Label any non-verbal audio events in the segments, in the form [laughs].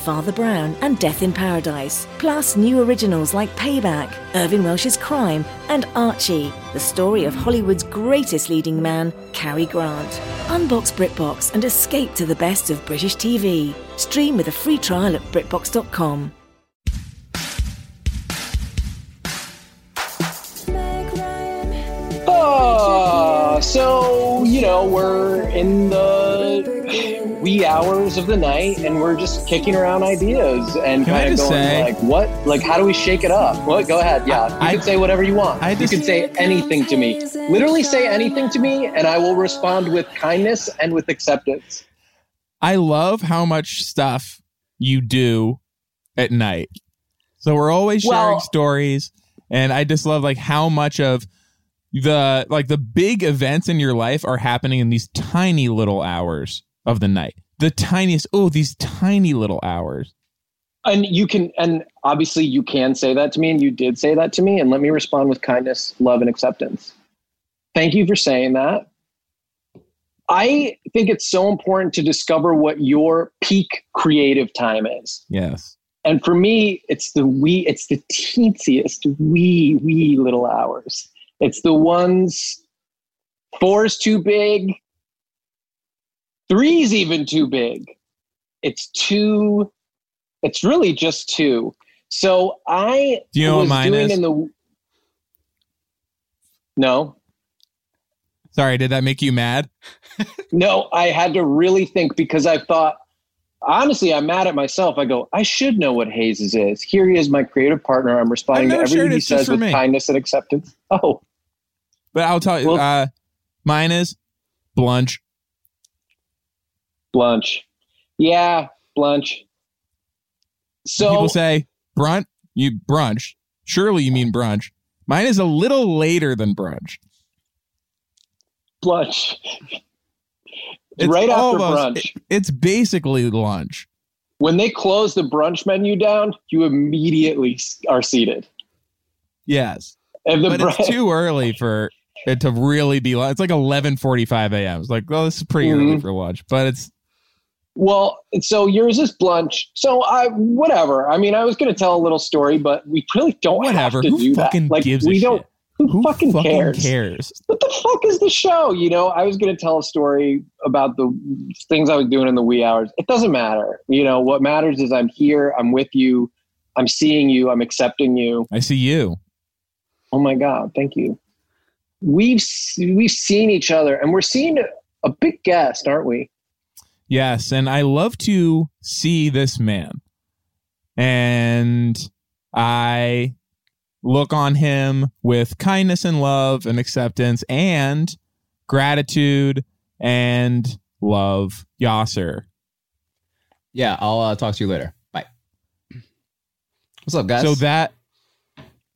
Father Brown, and Death in Paradise. Plus, new originals like Payback, Irvine Welsh's Crime, and Archie, the story of Hollywood's greatest leading man, Cary Grant. Unbox BritBox and escape to the best of British TV. Stream with a free trial at BritBox.com. Oh, ah, so you know we're in the wee hours of the night, and we're just kicking around ideas and kind of going say- like, "What? Like, how do we shake it up?" What? Go ahead. Yeah, you I- can say whatever you want. I you can say anything to me. Literally say anything to me, and I will respond with kindness and with acceptance. I love how much stuff you do at night. So we're always sharing Well- stories, and I just love like how much of the like the big events in your life are happening in these tiny little hours of the night. The tiniest, oh, these tiny little hours. And you can, and obviously you can say that to me, and you did say that to me, and let me respond with kindness, love, and acceptance. Thank you for saying that. I think it's so important to discover what your peak creative time is. Yes. And for me, it's the wee, it's the teensiest wee, wee little hours. It's the ones four's too big, three's even too big. It's two, it's really just two. So I Do you know what was mine doing is? in the No. Sorry, did that make you mad? [laughs] No, I had to really think because I thought, honestly, I'm mad at myself. I go, I should know what Hayes is. Here he is, my creative partner. I'm responding to everything he says with me. kindness and acceptance. [laughs] Oh, But I'll tell you, Well- uh, mine is blunch. Blunch. Yeah, Blunch. So People say brunch. you brunch. Surely you mean brunch. Mine is a little later than brunch. Blunch. It's right after almost- brunch. It's basically lunch. When they close the brunch menu down, you immediately are seated. Yes, And the but brunch, it's too early for it to really be lunch. It's like eleven forty-five a.m. It's like, well, this is pretty early Mhm. for lunch, but it's Well, so yours is Blunch. So I whatever. I mean, I was going to tell a little story, but we really don't whatever. have to Who do fucking that. Like gives we a don't. shit? Who, Who fucking, cares? cares? What the fuck is the show? You know, I was going to tell a story about the things I was doing in the wee hours. It doesn't matter. You know, what matters is I'm here. I'm with you. I'm seeing you. I'm accepting you. I see you. Oh my god, thank you. We've we've seen each other, and we're seeing a big guest, aren't we? Yes, and I love to see this man. And I look on him with kindness and love and acceptance and gratitude and love. Yassir. Yeah, I'll uh, talk to you later. Bye. What's up, guys? So that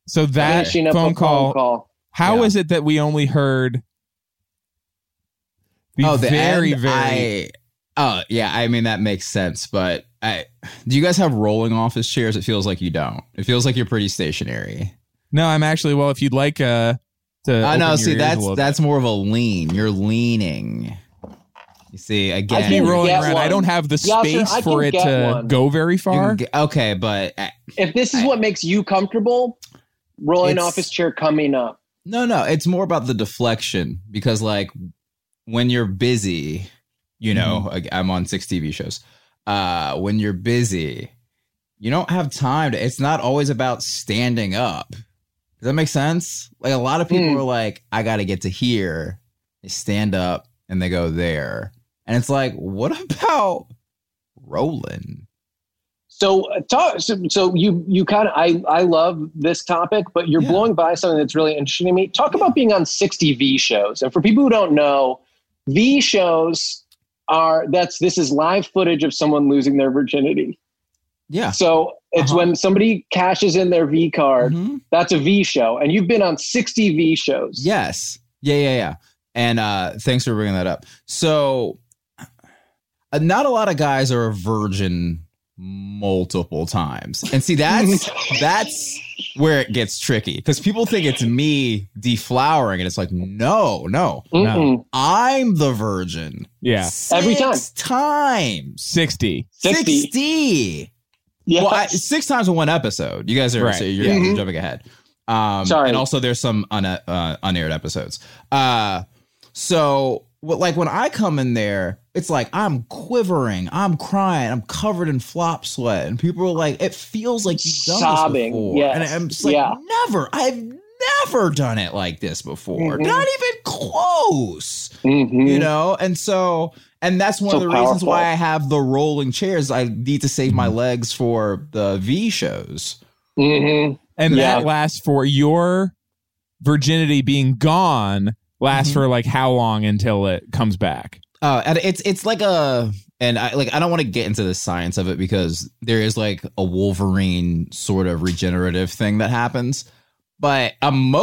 so that Finishing up phone call, phone call. how Yeah. is it that we only heard the oh, the very end, very I, oh, yeah. I mean that makes sense, but I do you guys have rolling office chairs? It feels like you don't. It feels like you're pretty stationary. No, I'm actually well if you'd like uh to I open know. your See, ears that's that's more of a lean. You're leaning. You see, I again, can't be rolling get around. I don't have the Yassir, space I for it to one. go very far. get- okay, but uh, If this is I- what makes you comfortable, rolling office chair coming up. No, no, it's more about the deflection because like when you're busy, you know, Mm-hmm. I'm on six TV shows. Uh when you're busy, you don't have time to it's not always about standing up. Does that make sense? Like a lot of people Hmm. are like, I gotta get to here. They stand up and they go there. And it's like, what [laughs] about rolling? So, uh, talk, so, so you you kind of I I love this topic, but you're Yeah. blowing by something that's really interesting to me. Talk about being on 60 V shows, and for people who don't know, V shows are that's this is live footage of someone losing their virginity. Yeah. So it's Uh-huh. when somebody cashes in their V card. Mhm. That's a V show, and you've been on 60 V shows. Yes. Yeah, yeah, yeah. And uh thanks for bringing that up. So uh, not a lot of guys are a virgin multiple times. And see, that's [laughs] that's where it gets tricky because people think it's me deflowering, and it's like, no, no, Mm-mm. I'm the virgin. Yeah. Every time. Six times. 60. 60. 60. Yes. Well, I, six times in one episode. You guys are Right. so you're, Yeah. you're jumping ahead. Um, Sorry. And also, there's some un, uh, unaired episodes. Uh, so, what, like when I come in there, it's like I'm quivering, I'm crying, I'm covered in flop sweat, and people are like, "It feels like you've done Sobbing, this before." yes, And I'm just like, yeah. "Never, I've never done it like this before, Mhm. not even close." Mhm. you know and so and that's one So of the reasons why i have the rolling chairs i need to save Mm-hmm. my legs for the v shows Mhm. And Yeah. that lasts for your virginity being gone lasts Mhm. for like how long until it comes back? uh and it's it's like a and i like i don't want to get into the science of it because there is like a wolverine sort of regenerative thing that happens but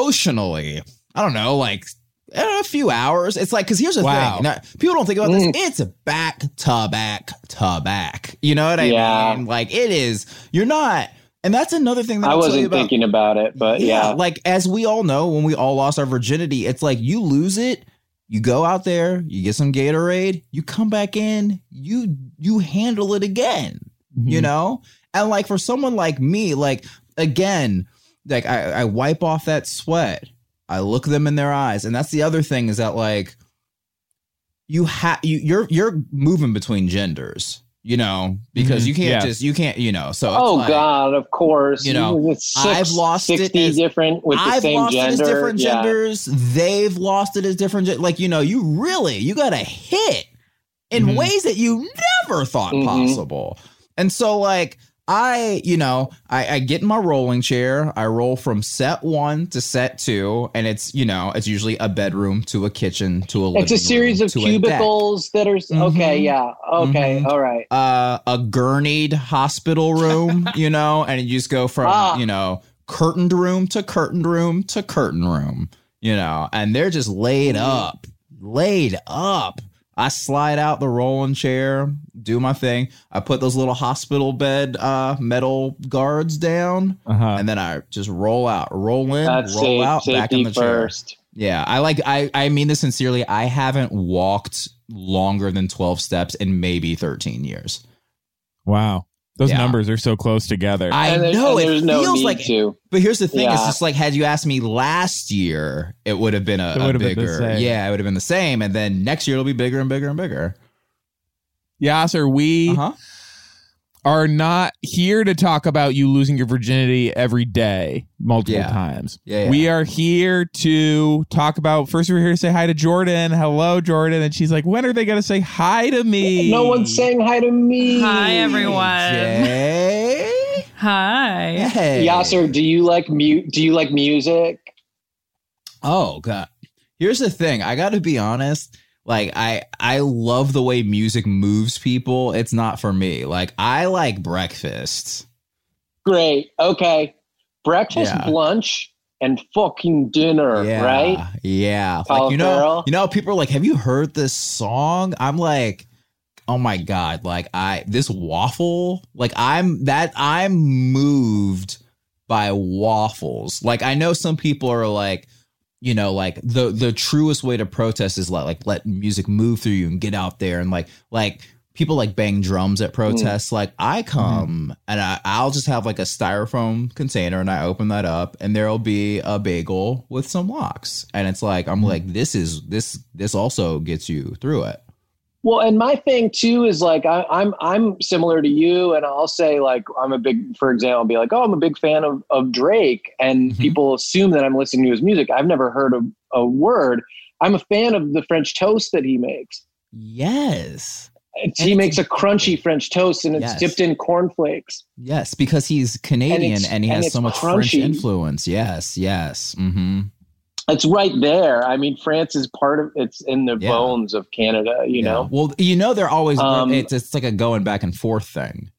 emotionally i don't know like eh, a few hours it's like because here's the Wow. thing now, people don't think about Mm. this it's back to back to back you know what i Yeah. mean like it is you're not and that's another thing that I I'll tell you wasn't about. thinking about it, but yeah. Like as we all know, when we all lost our virginity, it's like you lose it, you go out there, you get some Gatorade, you come back in, you you handle it again. You Mhm. know? And like for someone like me, like again, like I, I wipe off that sweat. I look them in their eyes. And that's the other thing is that like you have you you're you're moving between genders, you know, because Mhm. you can't Yeah. just you can't, you know. So oh like- God, of course. you know, It's six, I've lost it 60 as- different with the I've same lost gender. it as different Yeah. genders. They've lost it as different. Like you know, you really you got to hit in Mhm. ways that you never thought Mhm. possible. And so, like I, you know, I, I get in my rolling chair. I roll from set one to set two, and it's you know, it's usually a bedroom to a kitchen to a. It's a series room of to a deck. cubicles that are okay. Mhm. Yeah. Okay. Mhm. All right. uh, a gurneyed hospital room, [laughs] you know, and you just go from, Ah. you know, curtained room to curtained room to curtain room, you know, and they're just laid up, laid up. I slide out the rolling chair, do my thing. I put those little hospital bed uh, metal guards down, Uh-huh. and then I just roll out, roll in, That's roll safe, out, back in safety the chair. first. Yeah, I like I I mean this sincerely. I haven't walked longer than 12 steps in maybe 13 years. Wow. Those Yeah. numbers are so close together. I know it there's no feels need like to. but here's the thing, it's just like had you asked me last year, it would have been a, It a would have been bigger. yeah, it would have been the same. And then next year it'll be bigger and bigger and bigger. Yassir, we Uh-huh. are not here to talk about you losing your virginity every day, multiple Yeah. times. Yeah, yeah. We are here to talk about. First, we're here to say hi to Jordan. Hello, Jordan. And she's like, "When are they going to say hi to me?" No one's saying hi to me. Hi, everyone. Jay. Hi. Hey. Yassir, do you like mute? Do you like music? Oh god. Here's the thing. I got to be honest. Like I I love the way music moves people. It's not for me. Like I like breakfast. Great. Okay. Breakfast, Yeah. lunch, and fucking dinner. Yeah. Right. Yeah. Colin Like oh, you know, Farrell? you know, people are like, "Have you heard this song?" I'm like, "Oh my god!" Like I this waffle. Like I'm that I'm moved by waffles. Like I know some people are like, you know, like the the truest way to protest is like like let music move through you and get out there and like like people like bang drums at mm. protests. Like I mm-hmm. come and I, I'll just have like a styrofoam container and I open that up and there'll be a bagel with some locks And it's like I'm mm. like this is this this also gets you through it. Well, and my thing too is like I, I'm I'm similar to you, and I'll say like I'm a big, for example, I'll be like, oh, I'm a big fan of of Drake, and Mhm. people assume that I'm listening to his music. I've never heard a, a word. I'm a fan of the French toast that he makes. Yes. And he makes a crunchy French toast, and it's Yes. dipped in cornflakes. Yes, because he's Canadian it's- and, he and has so much French influence. Yes, yes. hmm It's right there. I mean, France is part of. It's in the Yeah. bones of Canada. You know. Well, you know, they're always Um, it's it's like a going back and forth thing.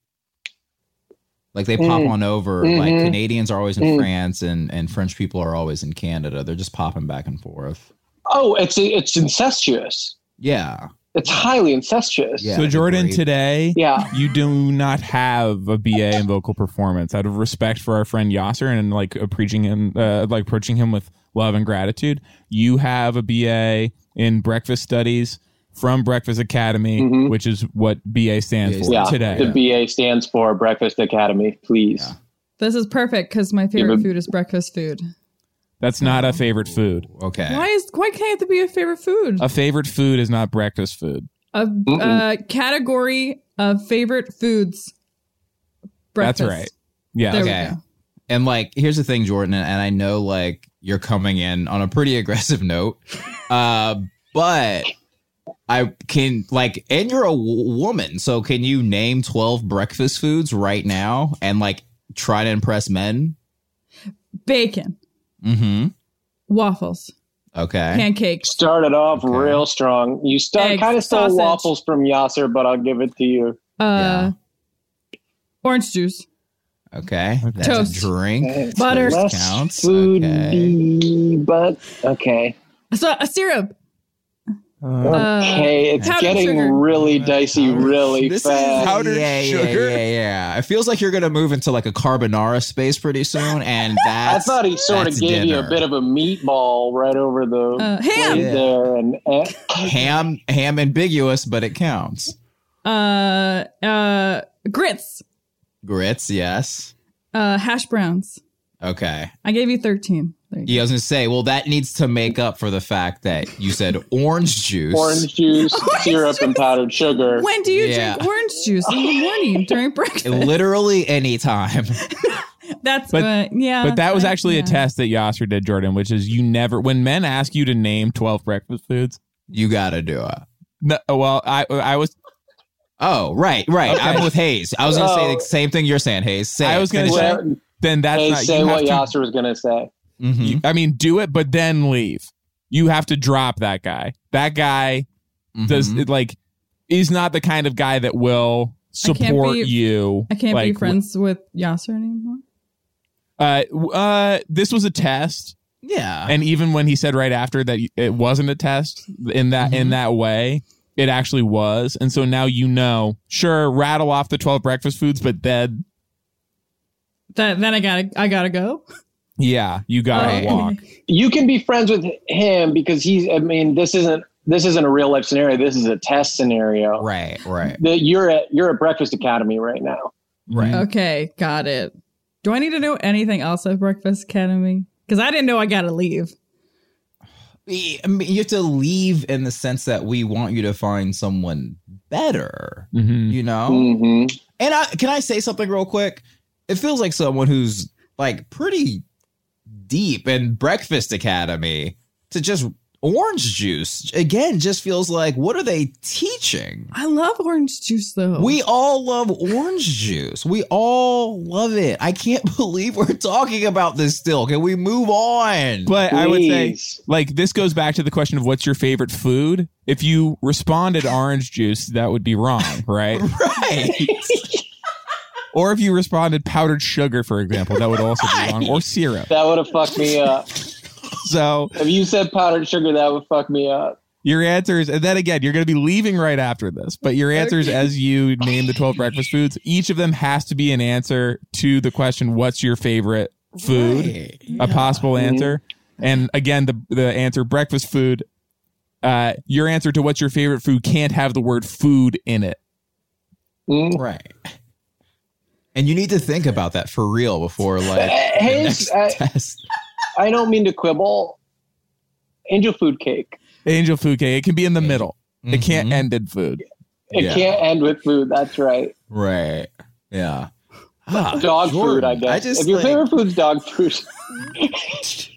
Like they pop Mm. on over. Like Mhm. Canadians are always in Mm. France, and and French people are always in Canada. They're just popping back and forth. Oh, it's it's incestuous. Yeah, It's highly incestuous. Yeah. so Jordan, agreed. today Yeah. you do not have a BA in vocal performance. Out of respect for our friend Yassir and like approaching him, uh, like approaching him with love and gratitude, you have a BA in breakfast studies from Breakfast Academy, Mhm. which is what BA stands BA for Yeah. today. The BA stands for Breakfast Academy. Please. Yeah. This is perfect because my favorite Yeah, but- food is breakfast food. That's not a favorite food. Okay. Why is why can't it be a favorite food? A favorite food is not breakfast food. A uh, category of favorite foods. Breakfast. That's right. Yeah. There Okay. And like, here's the thing, Jordan, and I know like you're coming in on a pretty aggressive [laughs] note, uh, but I can like, and you're a w- woman, so can you name twelve breakfast foods right now and like try to impress men? Bacon, Mm-hmm. waffles, Okay. pancakes, Started off Okay. real strong. You start Eggs, kind of stole sausage. waffles from Yassir, but I'll give it to you. uh, orange juice, Okay. That's Toast. a drink. It's Butter. less Counts. foody, but okay. so a syrup. Uh, Uh, Okay, it's powdered getting sugar. really dicey really This fast. is Powdered yeah, sugar. Yeah, yeah, yeah. It feels like you're gonna move into like a carbonara space pretty soon, and that [laughs] I thought he sort of that's gave you a bit of a meatball right over the Uh, ham. Yeah. there, and eh, ham ham ambiguous, but it counts. Uh, uh, grits, Grits, yes. uh, hash browns. Okay. I gave you thirteen. There you go. Yeah, I was gonna say, well, that needs to make up for the fact that you said orange juice. orange juice, [laughs] syrup, and powdered sugar. When do you Yeah. drink orange juice in the morning [laughs] during breakfast? Literally any time. [laughs] That's But- uh, yeah. but that was I- actually a test that Yassir did, Jordan, which is you never, when men ask you to name 12 breakfast foods, You gotta do it. no, well, I, I was, Oh, right, right. Okay. I'm with Hayes. I was gonna say Oh. the same thing you're saying, Hayes. Say I was gonna say- Well, then that's hey, not, say you have what to, Yassir was going to say. Mhm. you- I mean, do it, but then leave. You have to drop that guy. That guy does Mhm. it like is not the kind of guy that will I can't support be- you. I can't be like, friends with Yassir anymore. Uh, uh, this was a test, Yeah. and even when he said right after that it wasn't a test in that in Mhm. that way, it actually was. And so now you know. Sure, rattle off the twelve breakfast foods, but then That then I gotta I gotta go. yeah, you gotta walk. You can be friends with him because he's. I mean, this isn't this isn't a real life scenario. This is a test scenario. right, right, That you're at you're at Breakfast Academy right now. right. Mm-hmm. Okay, got it. Do I need to know anything else at Breakfast Academy? Because I didn't know I gotta leave. I mean, you have to leave in the sense that we want you to find someone better. Mhm. You know. hmm And I can I say something real quick? It feels like someone who's like pretty deep in Breakfast Academy to just orange juice again just feels like what are they teaching? I love orange juice though. We all love orange juice. We all love it. I can't [laughs] believe we're talking about this still. Can we move on? But I would say, like, this goes back to the question of what's your favorite food. If you responded orange juice, that would be wrong, [laughs] right? [laughs] right. or if you responded powdered sugar, for example, that would also be wrong, or syrup. That would have fucked me up. [laughs] So If you said powdered sugar, that would fuck me up. your answers, and then again, you're going to be leaving right after this, but your answers as you name the 12 breakfast foods, each of them has to be an answer to the question, what's your favorite food? Right. a possible Mm-hmm. answer. And again, the the answer breakfast food. Uh, your answer to what's your favorite food can't have the word food in it. Mm. Right. And you need to think about that for real before like the next I, test. I don't mean to quibble. Angel food cake. Angel food cake. It can be in the middle. It can't Mhm. end in food. It Yeah. can't end with food. That's right. Right. Yeah. Ah, Dog food, I Jordan, guess. I just if your like- favorite food's dog food, [laughs] if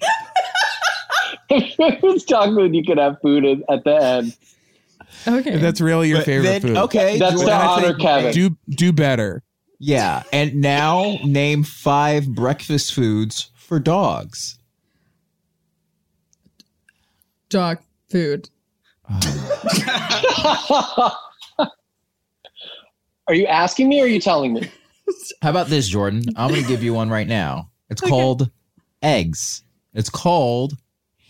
it's dog food, you can have food at, at the end. okay. If that's really your But favorite then- food. Okay. That's to Jordan, I honor think- Kevin. Do do better. Yeah. And now name five breakfast foods for dogs. Dog food. [laughs] are you asking me or are you telling me? [laughs] How about this, Jordan? I'm going to give you one right now. It's called eggs. It's called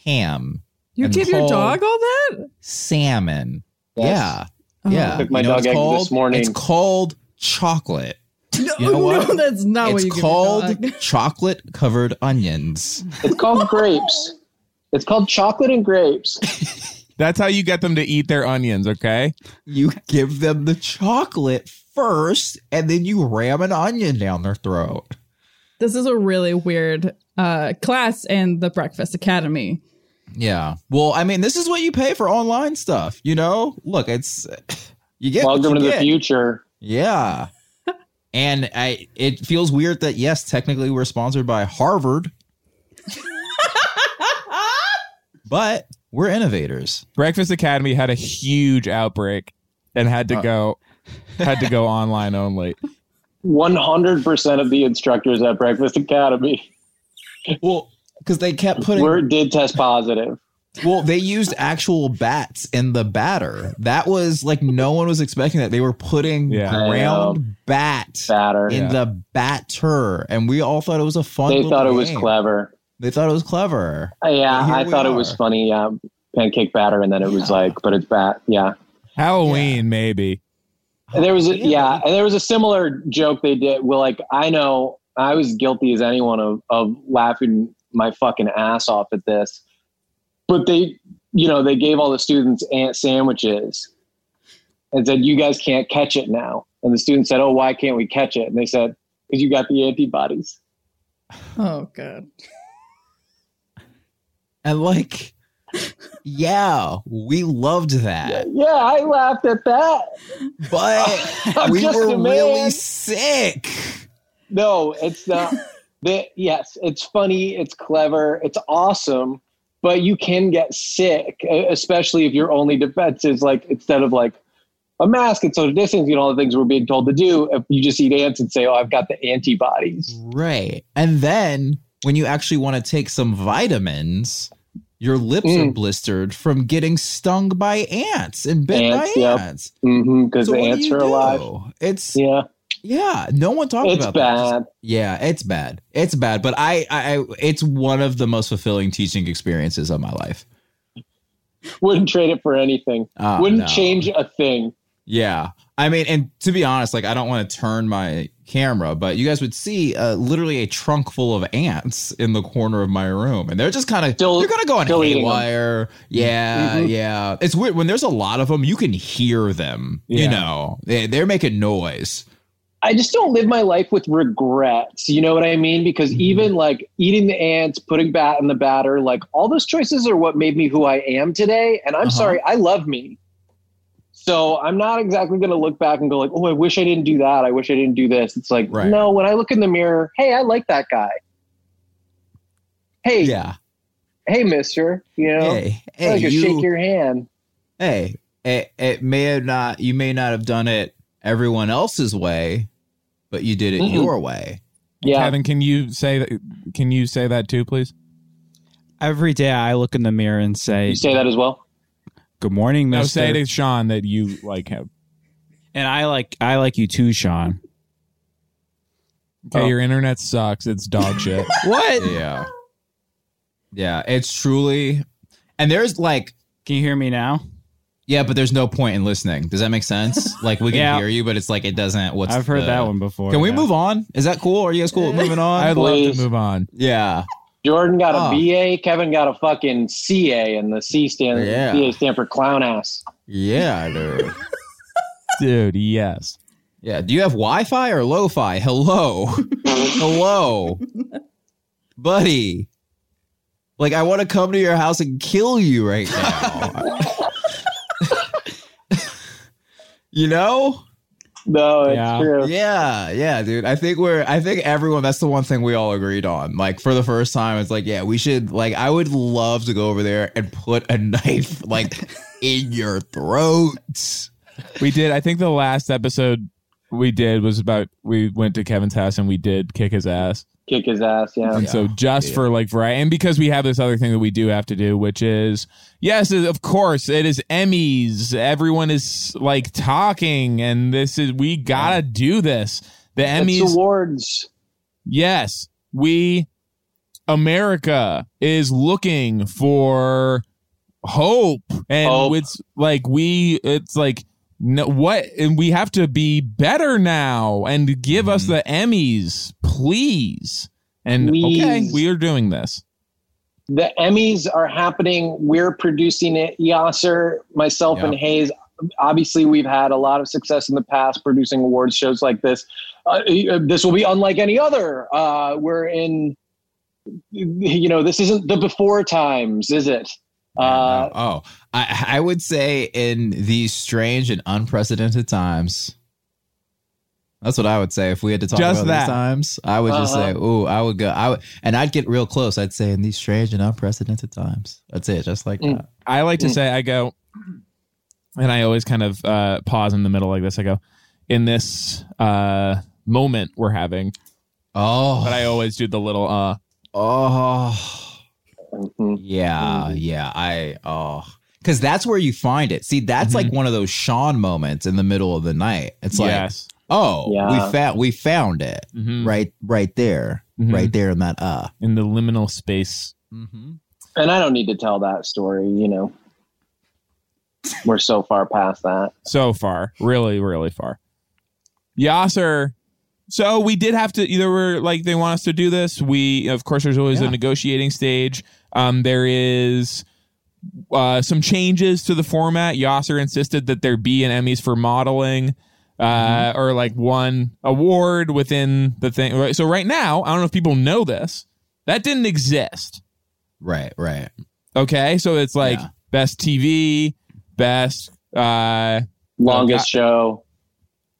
ham. You And give your dog all that? Salmon. Yeah. Oh. Yeah. Took my You know dog it's eggs called? this morning. It's called chocolate. [laughs] No, You know what? no, that's not what you it's give called your dog. chocolate covered onions. It's called grapes. It's called chocolate and grapes. [laughs] That's how you get them to eat their onions, okay? You give them the chocolate first, and then you ram an onion down their throat. This is a really weird uh, class in the Breakfast Academy. Yeah. Well, I mean, this is what you pay for online stuff. You know, look, it's you get what Welcome to you the future. Yeah. and I it feels weird that yes, technically we're sponsored by Harvard. [laughs] but we're innovators. Breakfast Academy had a huge outbreak and had to Uh. go had to go [laughs] online only. 100% of the instructors at Breakfast Academy Well, because they kept putting were did test positive. well, they used actual bats in the batter. That was like no one was expecting that. They were putting Yeah. ground bat Batter. in Yeah. the batter, and we all thought it was a fun. They little thought it was game. clever. They thought it was clever. Uh, yeah, I we thought it was funny. Yeah, pancake batter, and then it was like, but it's bat. Yeah, Halloween, maybe. and there was a, Yeah. yeah, and there was a similar joke they did. Well, like I know I was guilty as anyone of of laughing my fucking ass off at this, but they, you know, they gave all the students ant sandwiches and said, "You guys can't catch it now." And the students said, "Oh, why can't we catch it?" And they said, "Because you got the antibodies." [laughs] Oh god. And like, yeah, we loved that, Yeah, I laughed at that. but [laughs] I'm we just were really sick. No, it's not. the, yes, it's funny. It's clever. It's awesome. But you can get sick, especially if your only defense is like instead of like a mask and social distancing and all the things we're being told to do, if you just eat ants and say, "Oh, I've got the antibodies." Right. And then when you actually want to take some vitamins, your lips are Mm. blistered from getting stung by ants and bit Ants, by yep. ants. Mm-hmm. Because So the ants are do? alive. It's Yeah, yeah. No one talks it's about that. Yeah, it's bad. It's bad. But I, I, I, it's one of the most fulfilling teaching experiences of my life. Wouldn't trade it for anything. Ah, Wouldn't no. change a thing. Yeah. I mean, and to be honest, like I don't want to turn my camera, but you guys would see uh, literally a trunk full of ants in the corner of my room, and they're just kind of Still- they're kind of going eating them. haywire. Yeah, Mhm. yeah. It's weird when there's a lot of them. You can hear them. You know, they, they're making noise. I just don't live my life with regrets. You know what I mean? Because Mhm. even like eating the ants, putting bat in the batter, like all those choices are what made me who I am today. And I'm Uh-huh. sorry, I love me. So I'm not exactly going to look back and go like, "Oh, I wish I didn't do that. I wish I didn't do this." It's like, Right. no. When I look in the mirror, hey, I like that guy. Hey, Yeah. hey, Mister. You know, Hey, hey, could you. shake your hand. hey, it, it may have not. You may not have done it everyone else's way, but you did it Mhm. your way. Yeah, Kevin, can you say that can you say that too, please? Every day I look in the mirror and say, you say that as well. "Good morning, No, Mister." say to Sean that you like him. and I like I like you too, Sean. Okay, Oh. your internet sucks. It's dog shit. [laughs] What? Yeah. Yeah, it's truly and there's like Can you hear me now? yeah, but there's no point in listening. Does that make sense? Like we can Yeah. hear you, but it's like it doesn't what's I've heard the- that one before. Can we move on? Is that cool? Are you guys cool with [laughs] moving on? I'd love to move on. yeah. Jordan got a Oh. BA. Kevin got a fucking CA, and the C stand Yeah. CA stand for clown ass. Yeah, dude. [laughs] Dude, yes. Yeah. Do you have Wi-Fi or lo-fi? Hello. [laughs] Hello. Buddy. Like I want to come to your house and kill you right now. [laughs] you know? No, it's Yeah. true. Yeah, yeah, dude. I think we're I think everyone that's the one thing we all agreed on. Like for the first time, it's like, yeah, we should like I would love to go over there and put a [laughs] knife like in your throat. We did. I think the last episode we did was about we went to Kevin's house and we did kick his ass. Kick his ass. Yeah. And so just Yeah. for like variety and because we have this other thing that we do have to do, which is yes, of course, it is Emmys. Everyone is like talking and this is we gotta do this. The It's Emmys awards. Yes, we America is looking for hope and Hope. it's like we it's like no, what and we have to be better now and give us Mhm. the emmys please and okay we are doing this the Emmys are happening. We're producing it. Yassir, myself, and Hayes. Obviously, we've had a lot of success in the past producing awards shows like this. Uh, this will be unlike any other. Uh, we're in, you know, this isn't the before times, is it? Uh, oh, I, I would say in these strange and unprecedented times. That's what I would say if we had to talk Just about that. these times. I would just say, Uh-huh. "Ooh, I would go." I would, and I'd get real close. I'd say in these strange and unprecedented times. That's it, just like Mm. that. i like to Mm. say i go and i always kind of uh pause in the middle like this i go in this uh moment we're having Oh, but i always do the little uh oh, mhm. yeah, yeah. I oh, because that's where you find it. See, that's like one of those Sean moments in the middle of the night. It's like, yes oh, Yeah. we found we found it Mhm. right, right there, right there in that uh. in the liminal space Mm-hmm. And I don't need to tell that story. You know, we're so far past that. so far really really far yassir so we did have to either we're like they want us to do this we of course there's always Yeah. a negotiating stage um there is uh some changes to the format yassir insisted that there be an emmys for modeling uh or like one award within the thing Right, so right now i don't know if people know this that didn't exist Right, right. okay so it's like Yeah. best tv best uh Longest show.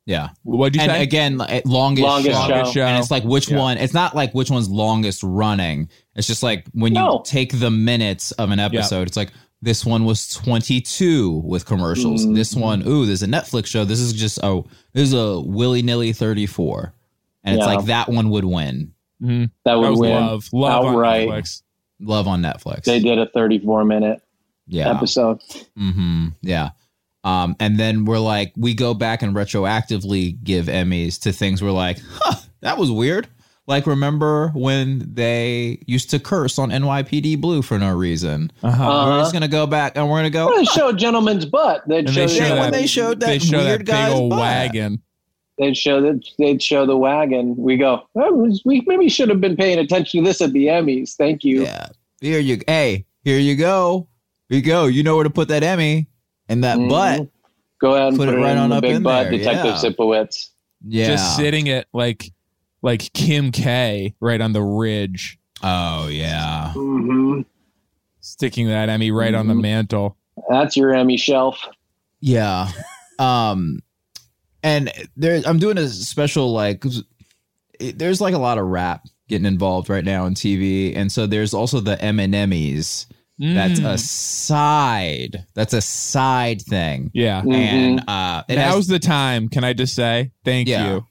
Yeah. what'd you and say again, longest, Longest show. show. show. And it's like which Yeah. one? It's not like which one's longest running. It's just like when you No. take the minutes of an episode, it's like this one was 22 with commercials. Mhm. This one, ooh, there's a Netflix show. This is just a this is a willy nilly 34, and it's like that one would win. Mhm. That That would was win. love. Love outright. on Netflix. Love on Netflix. They did a 34 minute yeah. episode. Mm-hmm. Yeah. Um, and then we're like, we go back and retroactively give Emmys to things we're like, huh, that was weird. Like, remember when they used to curse on NYPD Blue for no reason? Uh-huh. we're Uh-huh. just gonna go back and we're gonna go. Well, they show a gentleman's butt. They'd and show, they the- show Yeah, that, when they showed that they show weird that big guy's old butt. wagon. they'd show that they'd show the wagon. We go, oh, we maybe should have been paying attention to this at the Emmys. Thank you. Yeah. Here you, hey, here you go. Here you go. You know where to put that Emmy and that Mhm. butt. Go ahead and Put put, it it, right in on the up big in butt, there, Detective yeah. Sipowicz. Yeah. Just sitting it like like Kim K right on the ridge, Oh yeah. mm-hmm. sticking that Emmy right on the Mhm. mantle. That's your Emmy shelf. Yeah. Um and there I'm doing a special like. it- there's like a lot of rap getting involved right now in TV and so there's also the M&M's. That's Mm. a side. That's a side thing. yeah. Mhm. And uh it Now's has the time. Can I just say thank Yeah. you?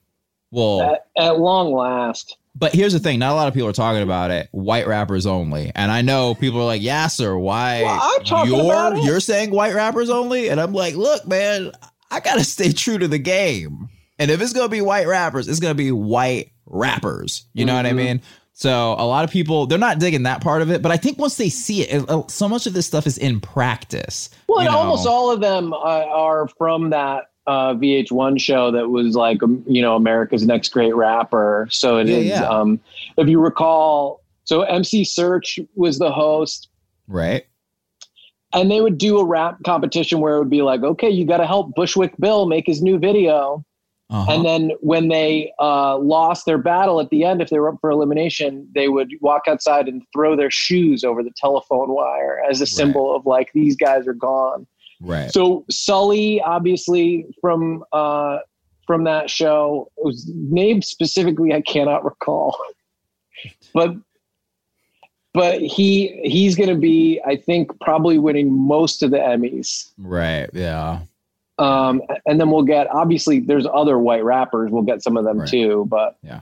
well At, at long last. but here's the thing, not a lot of people are talking about it. White rappers only. And I know people are like, "Yeah, sir, why Well, you're you're saying white rappers only?" And I'm like, "Look, man, I got to stay true to the game. And if it's going to be white rappers, it's going to be white rappers. You know what I Mhm. mean?" So a lot of people they're not digging that part of it, but I think once they see it, it- uh, so much of this stuff is in practice. Well, you and know? almost all of them uh, are from that uh, VH1 show that was like, um, you know, America's Next Great Rapper. So it Yeah, is. yeah. Um, if you recall, so MC Serch was the host, right? and they would do a rap competition where it would be like, okay, you got to help Bushwick Bill make his new video. Uh-huh. And then when they uh, lost their battle at the end, if they were up for elimination, they would walk outside and throw their shoes over the telephone wire as a symbol of like, these guys are gone. right. So Sully, obviously from uh, from that show, was named specifically. I cannot recall, but but he he's going to be, I think, probably winning most of the Emmys. right. Yeah. Um, and then we'll get obviously there's other white rappers. We'll get some of them Right. too, but yeah.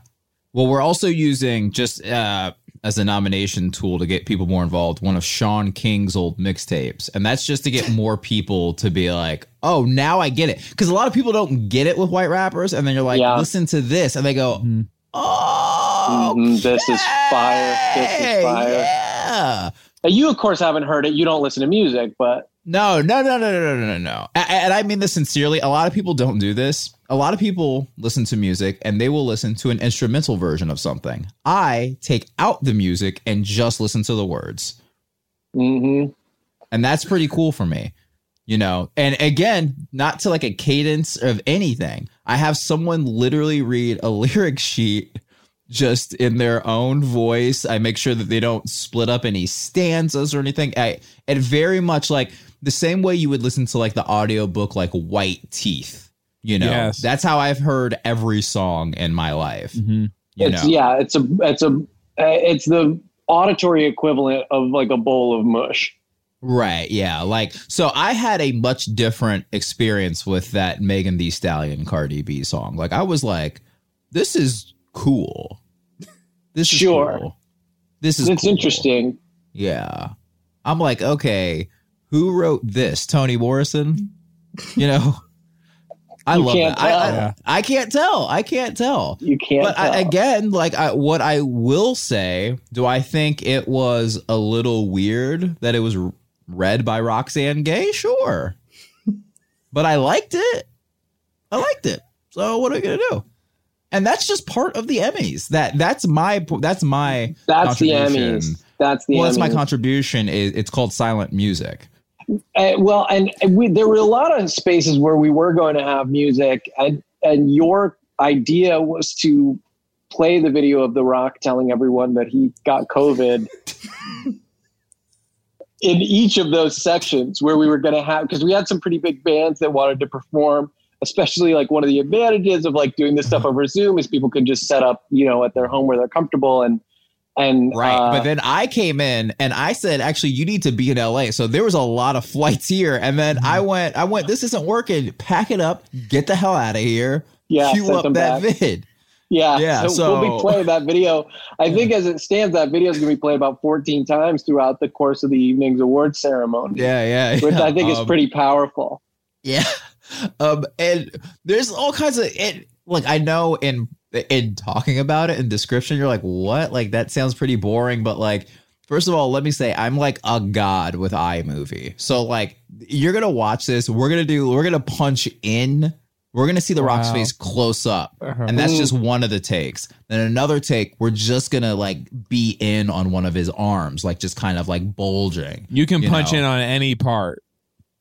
Well, we're also using just uh, as a nomination tool to get people more involved. One of Sean King's old mixtapes, and that's just to get more people to be like, "Oh, now I get it." Because a lot of people don't get it with white rappers, and then you're like, Yeah. "Listen to this," and they go, Mhm. "Oh, Mhm, this is fire. This is fire. Yeah. Now, you of course haven't heard it. You don't listen to music, but no, no, no, no, no, no, no, no. And I mean this sincerely. A lot of people don't do this. A lot of people listen to music and they will listen to an instrumental version of something. I take out the music and just listen to the words. Mm-hmm. And that's pretty cool for me, you know. And again, not to like a cadence of anything. I have someone literally read a [laughs] lyric sheet just in their own voice. I make sure that they don't split up any stanzas or anything. I, and very much like the same way you would listen to like the audiobook like White Teeth. You know, Yes. that's how I've heard every song in my life. Mhm. You it's know, yeah, it's a it's a uh, it's the auditory equivalent of like a bowl of mush. Right. Yeah. Like, so I had a much different experience with that Megan Thee Stallion Cardi B song. Like, I was like, this is cool. This is Sure. cool. This is It's cool. interesting. Yeah. I'm like, okay, who wrote this? Toni Morrison? You know? [laughs] I You love that. I, I. I can't tell. I can't tell You can't. but I, again, like I, what I will say, do I think it was a little weird that it was read by Roxane Gay? Sure, [laughs] but I liked it. I liked it. So what are we gonna do? And that's just part of the Emmys. That that's my that's my That's the. Emmys. That's the well, Emmys. that's my contribution. Is it's called silent music. Uh, well, and we, there were a lot of spaces where we were going to have music, and and your idea was to play the video of The Rock telling everyone that he got COVID. [laughs] in each of those sections where we were going to have because we had some pretty big bands that wanted to perform especially like one of the advantages of like doing this stuff over zoom is people can just set up you know at their home where they're comfortable and and Right. uh, but then I came in and I said, actually, you need to be in LA. So there was a lot of [laughs] flights here. And then I Mm-hmm. went, I went, this isn't working. Pack it up, get the hell out of here. yeah Cue up that back. vid. Yeah, Yeah, so, we'll be playing that video. I think as it stands, that video is going to be played about 14 times throughout the course of the evening's award ceremony, Yeah, yeah. [laughs] which. I think is Um, pretty powerful. Yeah. [laughs] Um, and there's all kinds of it. Like I know in in talking about it in description, you're like, what? Like that sounds pretty boring. But like, first of all, let me say I'm like a god with iMovie. So like, you're gonna watch this. We're gonna do. We're gonna punch in. We're gonna see the Rock's face close up, Uh-huh. and that's just one of the takes. Then another take, we're just gonna like be in on one of his arms, like just kind of like bulging. You can You punch know. in on any part.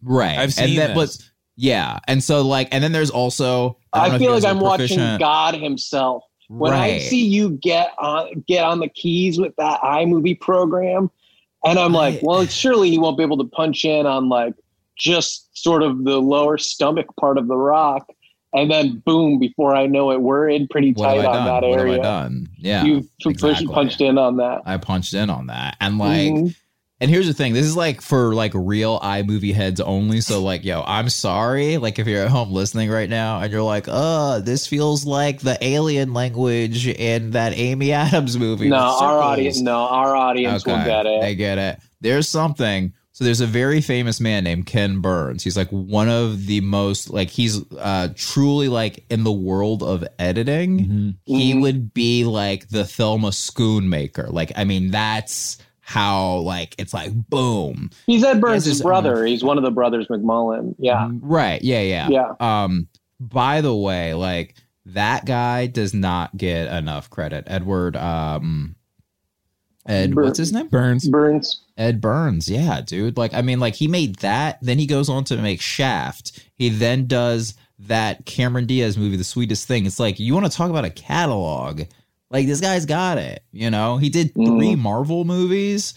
Right. I've seen and then, this. But yeah, and so like, and then there's also I, I feel like I'm watching God himself. When I see you get on get on the keys with that iMovie program, and I'm like, I- well, surely he won't be able to punch in on like just sort of the lower stomach part of the rock, and then boom, before I know it, we're in pretty tight on done? that What have I area. done? Yeah, You've exactly. punched in on that. I punched in on that, and like, Mhm. And here's the thing: this is like for like real iMovie heads only. So like, yo, I'm sorry. Like, if you're at home listening right now and you're like, uh, this feels like the alien language in that Amy [laughs] Adams movie. no, our audience, no, our audience will get it. They get it. There's something. So there's a very famous man named Ken Burns. He's like one of the most like he's uh truly like in the world of editing. He Mhm. would be like the Thelma Schoonmaker. Like I mean that's how like it's like boom. He's Ed Burns' it's- brother. He's one of the brothers McMullen. Yeah. Right. Yeah, yeah. Yeah. Um by the way, like that guy does not get enough credit. Edward um Ed Bur- what's his name? Burns. Burns. Ed Burns, yeah, dude. Like, I mean, like he made that, then he goes on to make Shaft. He then does that Cameron Diaz movie, The Sweetest Thing. It's like you want to talk about a catalog. Like this guy's got it. You know, he did three Marvel movies.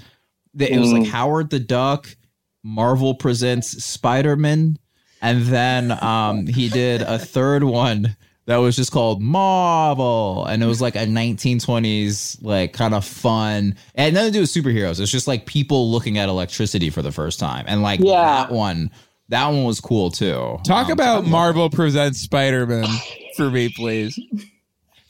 That It was like Mm. Howard the Duck, Marvel presents Spider Man, and then um he did a third one that was just called Marvel, and it was like a 1920s like kind of fun. It had nothing to do with superheroes. It's just like people looking at electricity for the first time, and like Yeah. that one, that one was cool too. Talk Um, about Marvel presents Spider Man for me, please, [laughs]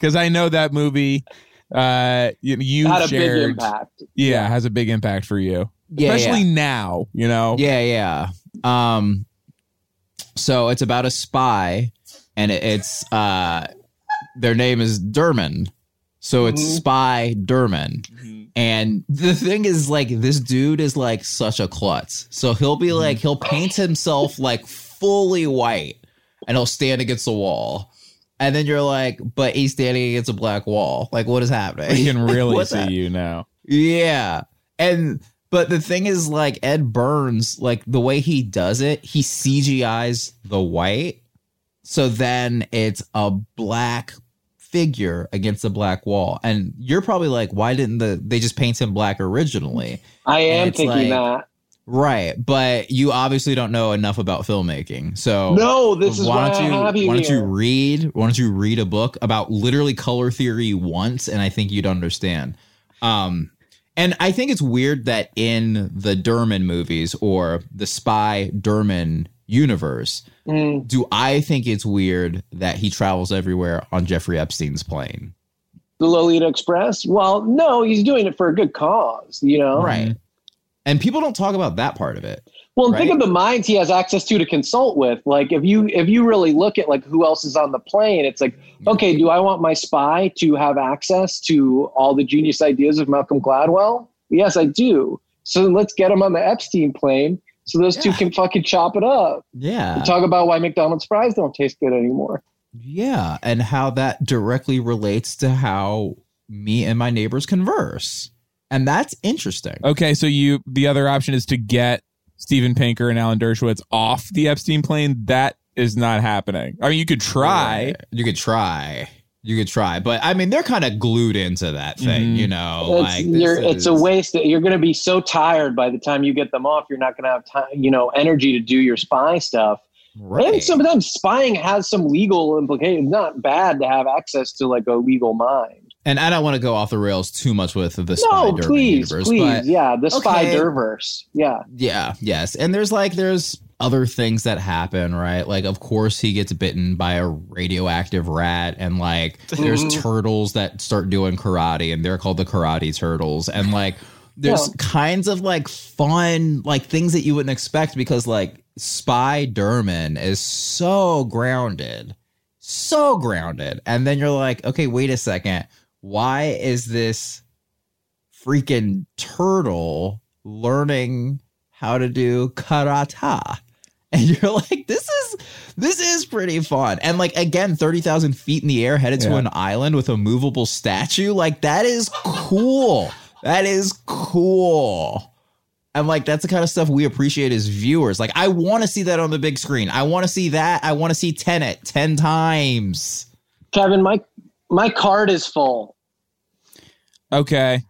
because I know that movie. Uh, you, you had a shared, big impact. yeah, has a big impact for you, yeah, especially yeah. now. You know, Yeah, yeah. Um, so it's about a spy, and it, it's uh, their name is Derman. So it's Mhm. Spy Derman, And the thing is, like, this dude is like such a klutz. So he'll be like, he'll paint himself like fully white and he'll stand against the wall. And then you're like, but he's standing against a black wall. Like, what is happening? He can [laughs] really see that? you now. Yeah. And but the thing is like Ed Burns, like the way he does it, he CGI's the white. So then it's a black figure against a black wall. And you're probably like, why didn't the they just paint him black originally? I am thinking like- that. Right. But you obviously don't know enough about filmmaking. So No, this is why, why don't you I have you why don't here. you read why don't you read a book about literally color theory once and I think you'd understand. Um and I think it's weird that in the Derman movies or the spy Derman universe, Mm, do I think it's weird that he travels everywhere on Jeffrey Epstein's plane? the Lolita Express? Well, no, he's doing it for a good cause, you know? Right. And people don't talk about that part of it. Well, and think of the minds he has access to to consult with. Like if you if you really look at like who else is on the plane, it's like, mm-hmm. okay, do I want my spy to have access to all the genius ideas of Malcolm Gladwell? Yes, I do. So let's get him on the Epstein plane so those two can fucking chop it up. Yeah. Talk about why McDonald's fries don't taste good anymore. Yeah, and how that directly relates to how me and my neighbors converse. And that's interesting. Okay, so you the other option is to get Steven Pinker and Alan Dershowitz off the Epstein plane. That is not happening. I mean, you could try. You could try. You could try. But I mean, they're kind of glued into that thing, Mhm. you know? it's, like this you're, it's a is- waste. You're going to be so tired by the time you get them off. You're not going to have time, you know, energy to do your spy stuff. Right. And sometimes spying has some legal implications. Not bad to have access to like a legal mind. And I don't want to go off the rails too much with the spy No, please, universe, please, but yeah, the spy Okay. yeah. Yeah, yes. And there's like there's other things that happen, right? Like of course he gets bitten by a radioactive rat and like there's Mhm. turtles that start doing karate and they're called the karate turtles and like there's Yeah. kinds of like fun like things that you wouldn't expect because like Spy Derman is so grounded. So grounded. And then you're like, okay, wait a second. Why is this freaking turtle learning how to do karate. [laughs] And you're like, this is this is pretty fun. And like again, 30,000 feet in the air headed to an island with a movable statue. Like that is cool. That is cool. And like that's the kind of stuff we appreciate as viewers. Like I want to see that on the big screen. I want to see that. I want to see Tenet 10 times. Kevin, my my card is full, Okay.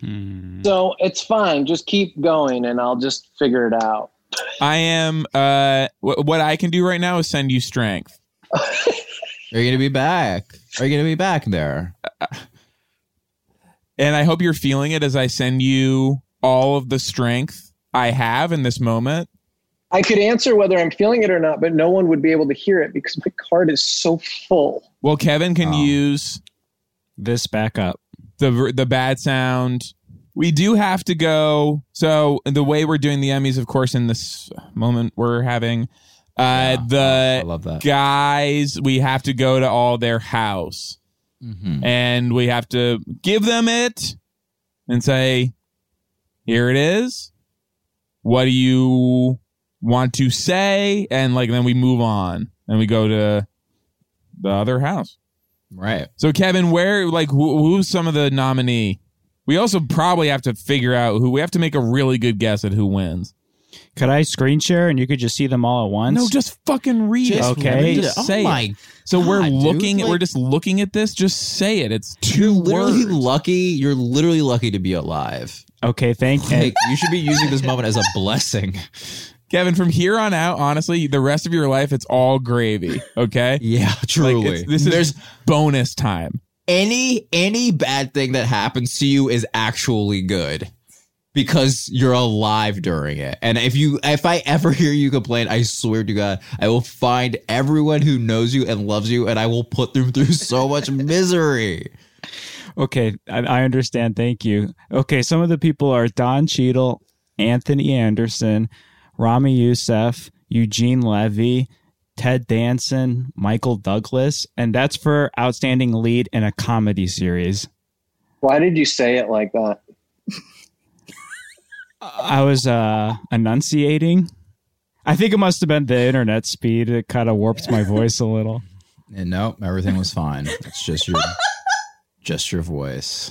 Hmm. so it's fine. Just keep going, and I'll just figure it out. I am uh wh- what I can do right now is send you strength. [laughs] Are you going to be back? Are you going to be back there? And I hope you're feeling it as I send you all of the strength I have in this moment. I could answer whether I'm feeling it or not, but no one would be able to hear it because my card is so full. Well, Kevin can Oh. use This back up. The the bad sound. We do have to go. So the way we're doing the Emmys, of course, in this moment we're having, uh, Yeah, I the love that. guys we have to go to all their house Mhm. and we have to give them it and say, "Here it is. What do you want to say?" And like then we move on and we go to the other house. Right. So Kevin, where like who, who's some of the nominee? We also probably have to figure out who. We have to make a really good guess at who wins. Could I screen share and you could just see them all at once? No, just fucking read Just it. Okay. Just oh say my it. So we're God, dude. looking. at we're just looking at this. Just say it. It's You're two literally words. lucky. You're literally lucky to be alive. Okay, thank you. Like, you should be using this moment as a blessing. Kevin, from here on out, honestly, the rest of your life, it's all gravy. Okay. [laughs] Yeah, truly. it's- this is There's bonus time. any any bad thing that happens to you is actually good because you're alive during it. And if you if I ever [laughs] hear you complain, I swear to God, I will find everyone who knows you and loves you, and I will put them [laughs] through so much misery. Okay, I, I understand. Thank you. Okay, some of the people are Don Cheadle, Anthony Anderson, Ramy Youssef, Eugene Levy, Ted Danson, Michael Douglas, and that's for outstanding lead in a comedy series. Why did you say it like that? I was uh, enunciating. I think it must have been the internet speed. It kind of warped my voice a little. And nope, everything was fine. It's just your just your voice.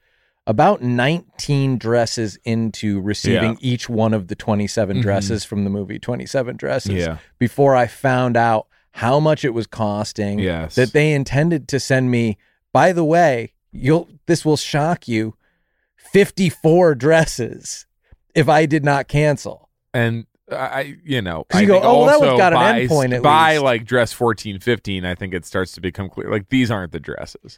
about 19 dresses into receiving Yeah. each one of the 27 Mhm. dresses from the movie 27 Dresses Yeah. before I found out how much it was costing. Yes. That they intended to send me, by the way, you'll this will shock you, 54 dresses if I did not cancel. and I, you know I you go, "Oh, that one's got an endpoint at by least." like dress 14, 15, I think it starts to become clear. Like these aren't the dresses.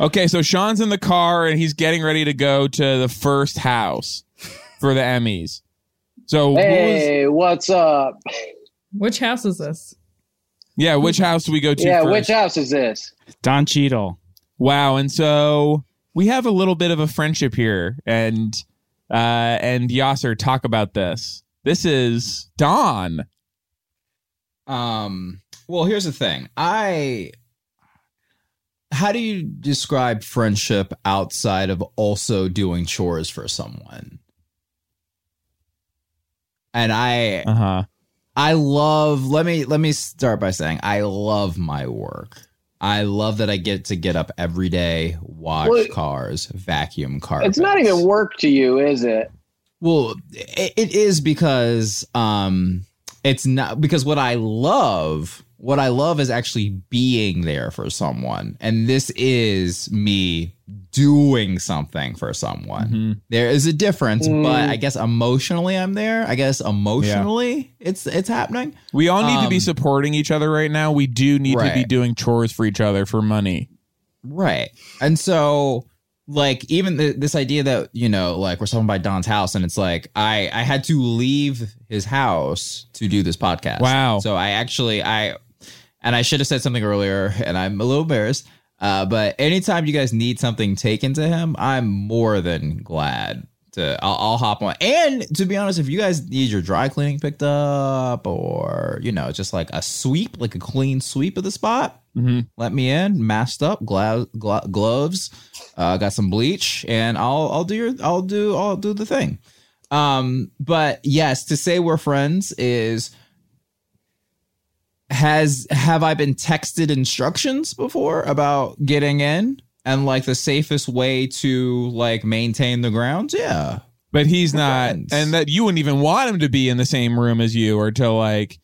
Okay, so Sean's in the car and he's getting ready to go to the first house for the Emmys. So who was- Hey, what's up? Which house is this? Yeah, which house do we go to yeah, first? which house is this? Don Cheadle. Wow, and so we have a little bit of a friendship here, and uh, and Yassir, talk about this. This is Don. Um. Well, here's the thing. I. How do you describe friendship outside of also doing chores for someone? And I, Uh huh. I love. Let me let me start by saying I love my work. I love that I get to get up every day, wash Well, cars, vacuum cars. It's not even work to you, is it? Well, it, it is because um it's not because what I love, what I love is actually being there for someone. And this is me doing something for someone. Mm-hmm. There is a difference, Mm. but I guess emotionally I'm there. I guess emotionally it's it's happening. We all need to be Um, supporting each other right now. We do need to be doing chores for each other for money. Right. And so like even the, this idea that you know like we're talking about Don's house and it's like I I had to leave his house to do this podcast. Wow. So I actually I and I should have said something earlier and I'm a little embarrassed. Uh, but anytime you guys need something taken to him, I'm more than glad to I'll, I'll hop on. And to be honest, if you guys need your dry cleaning picked up or you know just like a sweep, like a clean sweep of the spot, Mm-hmm. let me in, masked up, gla- gla- gloves, uh, got some bleach, and I'll I'll do your I'll do I'll do the thing. Um, but yes, to say we're friends is has have I been texted instructions before about getting in and like the safest way to like maintain the grounds? Yeah. But he's not, friends. and that you wouldn't even want him to be in the same room as you or to like,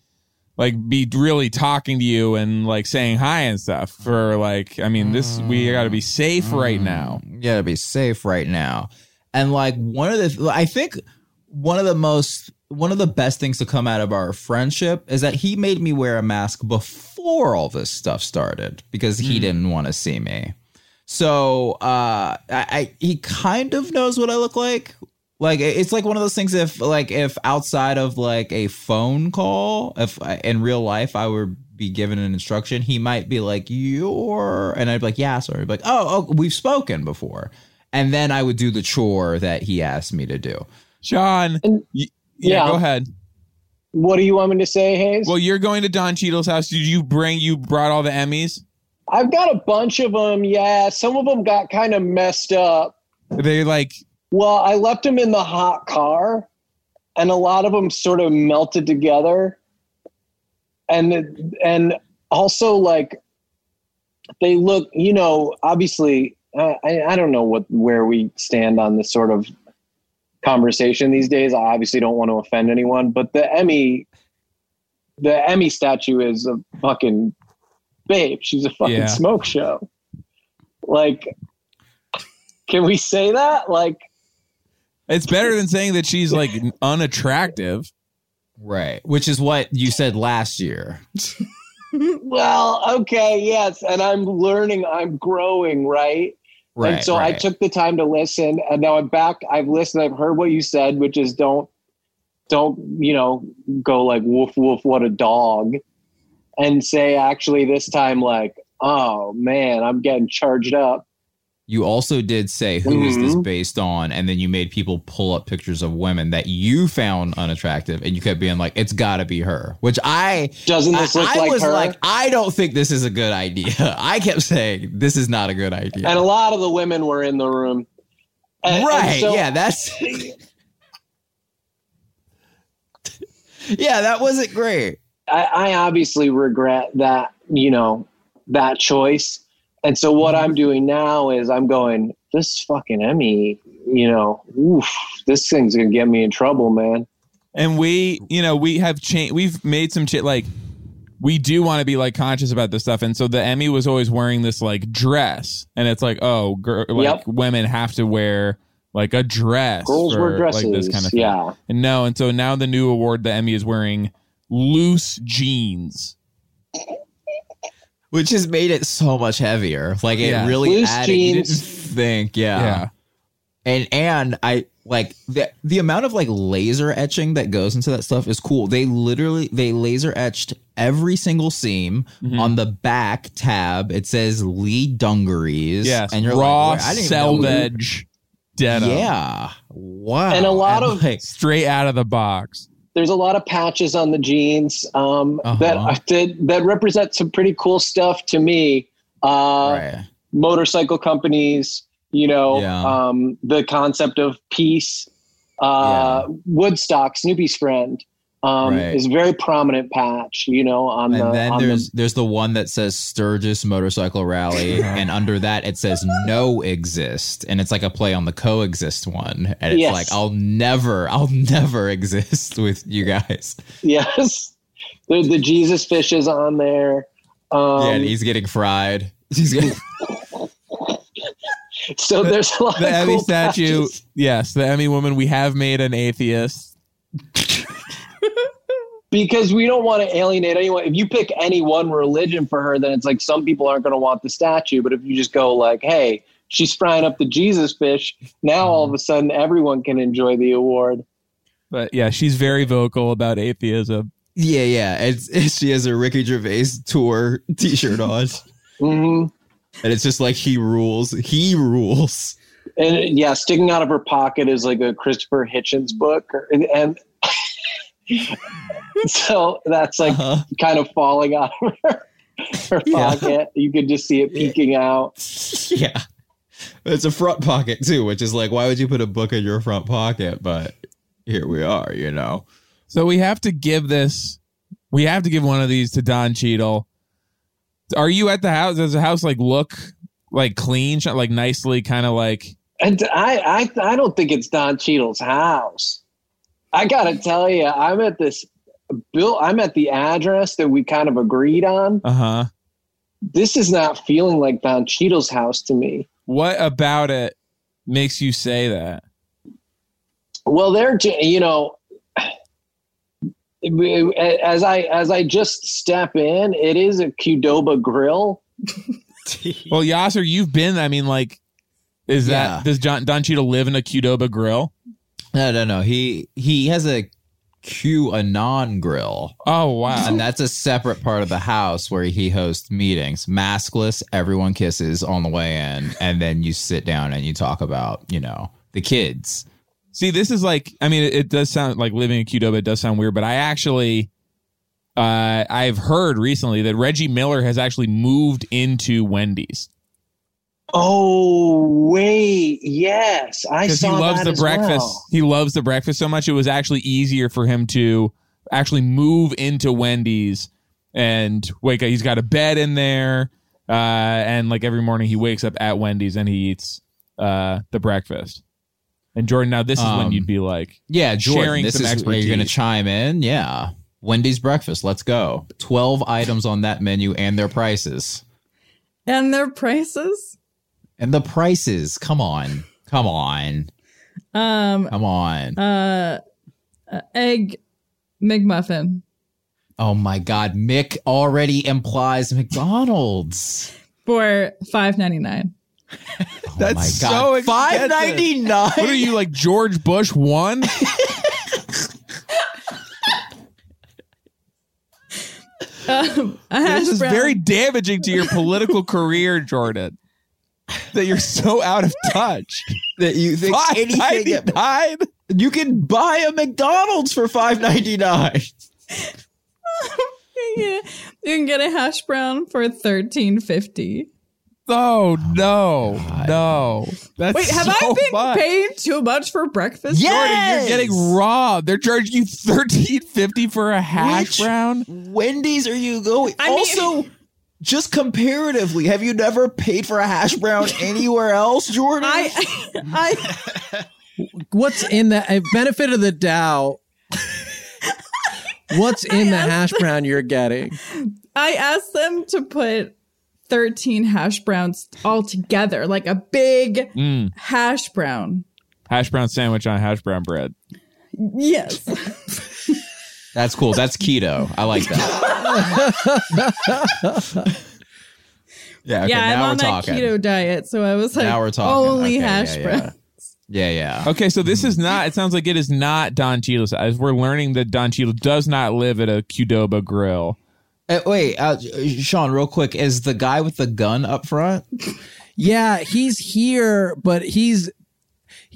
like be really talking to you and like saying hi and stuff. For like, I mean, this we got to be safe right mm-hmm. now. You gotta be safe right now. And like one of the, I think one of the most, one of the best things to come out of our friendship is that he made me wear a mask before all this stuff started because he didn't want to see me. So uh, I, I he kind of knows what I look like. Like it's like one of those things. If like if outside of like a phone call, if I, in real life I would be given an instruction, he might be like you're, and I'd be like yeah, sorry, like oh, oh, we've spoken before, and then I would do the chore that he asked me to do. Sean, And- yeah, yeah. go ahead. What do you want me to say, Hayes? Well, you're going to Don Cheadle's house. Did you bring? You brought all the Emmys. I've got a bunch of them. Yeah, some of them got kind of messed up. They like Well, I left them in the hot car, and a lot of them sort of melted together, and and also like they look. You know, obviously, I I I don't know what where we stand on this sort of conversation these days. I obviously don't want to offend anyone, but the Emmy, the Emmy statue is a fucking babe. She's a fucking Yeah. smoke show. Like, can we say that? Like. it's better than saying that she's like unattractive. Right, which is what you said last year. [laughs] Well, okay, yes, and I'm learning, I'm growing, right? Right. and so I took the time to listen, and now I'm back. I've listened. I've heard what you said, which is don't, don't you know, go like woof woof, what a dog, and say actually this time like, oh man, I'm getting charged up. You also did say who is this Mhm. based on, and then you made people pull up pictures of women that you found unattractive, and you kept being like, "It's got to be her." Which I Doesn't this I, look I like was her? like, I don't think this is a good idea. [laughs] I kept saying this is not a good idea. and a lot of the women were in the room. And- and right? so- yeah, that's [laughs] yeah, that wasn't great. I, I obviously regret that, you know, that choice. And so what I'm mm-hmm. doing now is I'm going, this fucking Emmy, you know, oof, this thing's gonna get me in trouble, man. and we you know we have changed we've made some shit like we do want to be like conscious about this stuff and so the emmy was always wearing this like dress and it's like oh gir- like Yep. women have to wear like a dress Girls wear dresses. like this kind of thing yeah. and no and so now the new award the emmy is wearing loose jeans Which has made it so much heavier. Like it Yeah. really Loose added. You didn't think, yeah. yeah and and I like the the amount of like laser etching that goes into that stuff is cool. They literally they laser etched every single seam Mm-hmm. on the back tab. It says Lee Dungarees. Yes, and you're raw like, "Wait, I didn't even know who-" selvage denim. Yeah, wow. And a lot of- like, straight out of the box. There's a lot of patches on the jeans um, that Uh-huh. that that represent some pretty cool stuff to me. Uh, right. Motorcycle companies, you know, Yeah. um, the concept of peace. Uh, Woodstock, Snoopy's friend, um, Right. is a very prominent patch. You know, on the And then on there's the, there's the one that says Sturgis Motorcycle Rally, [laughs] and under that it says no exist, and it's like a play on the coexist one, and it's Yes. like I'll never, I'll never exist with you guys. yes, the, the Jesus fish is on there. Um, yeah, and he's getting fried. He's getting, [laughs] so there's a lot The of Emmy cool statue. patches. Yes, the Emmy woman. We have made an atheist. Because we don't want to alienate anyone. If you pick any one religion for her, then it's like some people aren't going to want the statue. But if you just go like, "Hey, she's frying up the Jesus fish," now all of a sudden everyone can enjoy the award. But yeah, she's very vocal about atheism. yeah, yeah. It's, it's she has a Ricky Gervais tour T-shirt on, hmm and it's just like he rules. He rules. And yeah, sticking out of her pocket is like a Christopher Hitchens book, or- and, and [laughs] so that's like Uh-huh. kind of falling out of her, her Yeah. pocket. You could just see it peeking out. [laughs] yeah. It's a front pocket too, which is like, why would you put a book in your front pocket? But here we are, you know. So we have to give this. We have to give one of these to Don Cheadle. Are you at the house? Does the house like look like clean, like nicely, kind of like? And I, I, I don't think it's Don Cheadle's house. I gotta tell you, I'm at this bill. I'm at the address that we kind of agreed on. Uh huh. This is not feeling like Don Cheadle's house to me. What about it makes you say that? Well, they're j- you know, [sighs] as I as I just step in, it is a Qdoba grill. Well, Yassir, you've been. I mean, like, is Yeah. that does John Don Cheadle live in a Qdoba grill? No, no, no. He he has a Q Anon grill. Oh wow! And that's a separate part of the house where he hosts meetings. Maskless, everyone kisses on the way in, and then you sit down and you talk about, you know, the kids. See, this is like, I mean, it, it does sound like living in Qdoba. It does sound weird, but I actually, uh, I've heard recently that Reggie Miller has actually moved into Wendy's Oh wait, yes, I because saw he loves that the as breakfast. well. He loves the breakfast so much. It was actually easier for him to actually move into Wendy's and wake up. He's got a bed in there, uh, and like every morning he wakes up at Wendy's and he eats uh, the breakfast. And Jordan, now this is when Um, you'd be like, Yeah, Jordan, sharing this some is where you're going to chime in. Yeah. Wendy's breakfast. Let's go. 12 items on that menu and their prices. And their prices? And the prices. Come on. Come on. Um Come on. uh, uh egg McMuffin Oh my God. Mick already implies McDonald's. for five ninety nine. [laughs] That's my so God. expensive. $5.99? What are you like George Bush one? [laughs] Um, this is brown. very damaging to your political career, Jordan. That you're so out of touch. [laughs] That you think Five anything ninety nine. You can buy a McDonald's for five ninety nine. [laughs] Yeah, you can get a hash brown for thirteen fifty. Oh no, no. That's Wait, have so I been much. paying too much for breakfast? Jordan, you're getting robbed. They're charging you thirteen fifty for a hash Which brown. Wendy's are you going? I mean- also, just comparatively, have you never paid for a hash brown [laughs] anywhere else, Jordan? I, I, What's in the benefit of the doubt? What's in the hash brown you're getting? I asked them to put thirteen hash browns all together, like a big Mm. hash brown. Hash brown sandwich on hash brown bread. Yes. [laughs] That's cool. That's keto. I like that. [laughs] yeah. Okay, yeah, I'm on we're that talking. keto diet, so I was like, Now we're talking. only Okay, hash yeah, brown. yeah. Yeah, yeah. Okay, so this is not. It sounds like it is not Don Cheadle. As we're learning that Don Cheadle does not live at a Qdoba grill. Uh, wait, uh, Sean, real quick, is the guy with the gun up front? Yeah, he's here, but he's.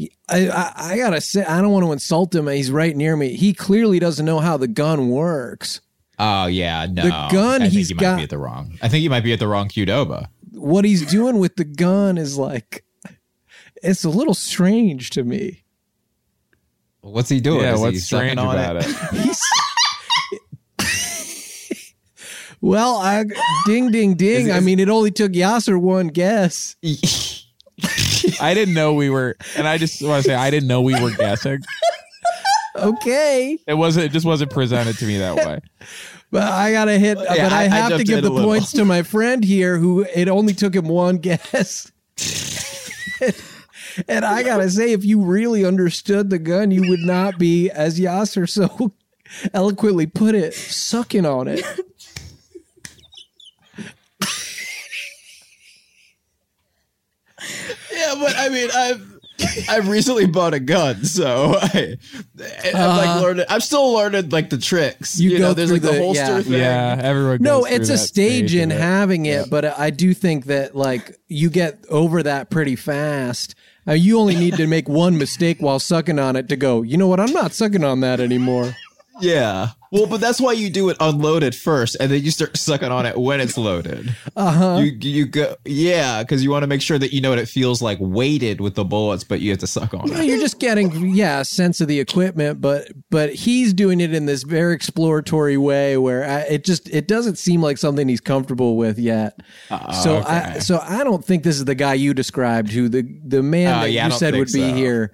He, I, I I gotta say, I don't want to insult him. He's right near me. He clearly doesn't know how the gun works. Oh yeah, no. The gun I think he's you got- be at the wrong. I think he might be at the wrong Qdoba. What he's doing with the gun is like, it's a little strange to me. What's he doing? Yeah, Is what's sucking strange on about it? [laughs] He's. well, I ding ding ding. Is it- I mean, it only took Yassir one guess. [laughs] I didn't know we were, and I just want to say I didn't know we were guessing. Okay, It wasn't. It just wasn't presented to me that way. [laughs] but I gotta hit. Oh, yeah, but I, I- I have to give the little. points to my friend here, who it only took him one [laughs] guess. [laughs] and I gotta say, if you really understood the gun, you would not be, as Yassir so eloquently put it, sucking on it. But I mean, I've I've recently bought a gun, so I, I'm Uh, like learning. I'm still learning like the tricks. You You, go know, there's like the, the- holster yeah. thing. Yeah, everyone. No, goes through it's a that stage in of it. having it, but I do think that like you get over that pretty fast. Uh, you only need to make one mistake while sucking on it to go. You know what? I'm not sucking on that anymore. Yeah. Well, but that's why you do it unloaded first, and then you start sucking on it when it's loaded. Uh huh. You you go yeah, because you want to make sure that you know what it feels like weighted with the bullets, but you have to suck on it. You're just getting yeah a sense of the equipment, but but he's doing it in this very exploratory way where I, it just it doesn't seem like something he's comfortable with yet. so I so I don't think this is the guy you described who the the man Oh, that yeah, you said would be so. here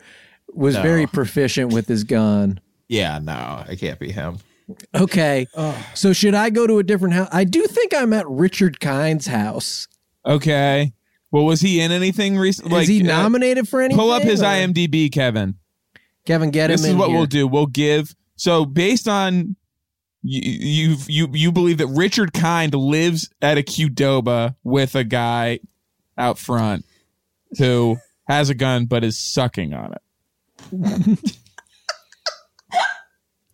was No. very proficient with his gun. Yeah, no, it can't be him. Okay. So should I go to a different house? I do think I'm at Richard Kind's house. Okay. Well, was he in anything recent? Is he uh, nominated for anything? Pull up his or- IMDb, Kevin. Kevin, get him. this is what here. we'll do. We'll give. So based on you, you, you, you believe that Richard Kind lives at a Qdoba with a guy out front who has a gun but is sucking on it. [laughs]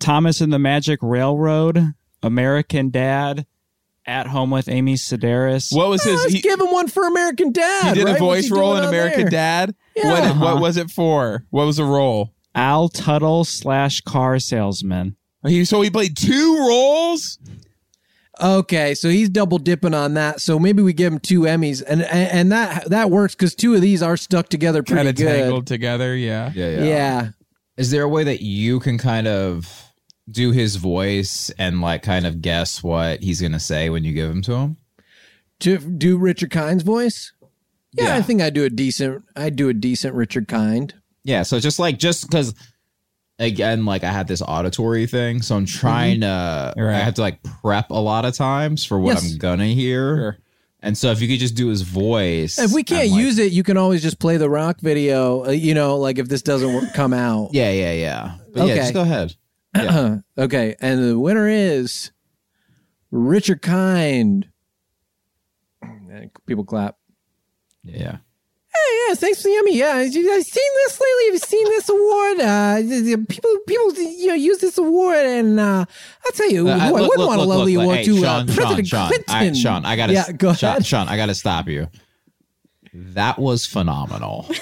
Thomas and the Magic Railroad, American Dad, At Home with Amy Sedaris. What was his? Let's He, give him one for American Dad. he did right? a voice role in American there? Dad. Yeah. What, Uh-huh. what was it for? What was the role? Al Tuttle slash car salesman. He so he played two roles. Okay, so he's double dipping on that. So maybe we give him two Emmys, and and, and that that works because two of these are stuck together pretty Kind of good. tangled together. Yeah. Yeah, yeah. Yeah. Is there a way that you can kind of do his voice and like kind of guess what he's gonna say when you give him to him? To do Richard Kind's voice. Yeah, Yeah. I think I do a decent. I do a decent Richard Kind. Yeah, so just like just because again, like I had this auditory thing, so I'm trying to Right. I have to like prep a lot of times for what Yes. I'm gonna hear. Sure. And so if you could just do his voice, If we can't like- use it, you can always just play the rock video. uh, You know, like if this doesn't come out. yeah, yeah, yeah. But yeah, Okay. just go ahead. [clears throat] okay, and the winner is Richard Kind. And people clap. Yeah. Hey, yeah, thanks for the Emmy. Yeah, I've seen this lately. Have you seen this award? Uh, people, people, you know, use this award, and uh, I'll tell you, Uh, I look, wouldn't look, want to look, love the award hey, to Sean, uh, President Sean, Sean, Clinton. I, Sean, I gotta, yeah, go Sean, ahead. Sean, I gotta stop you. That was phenomenal. [laughs]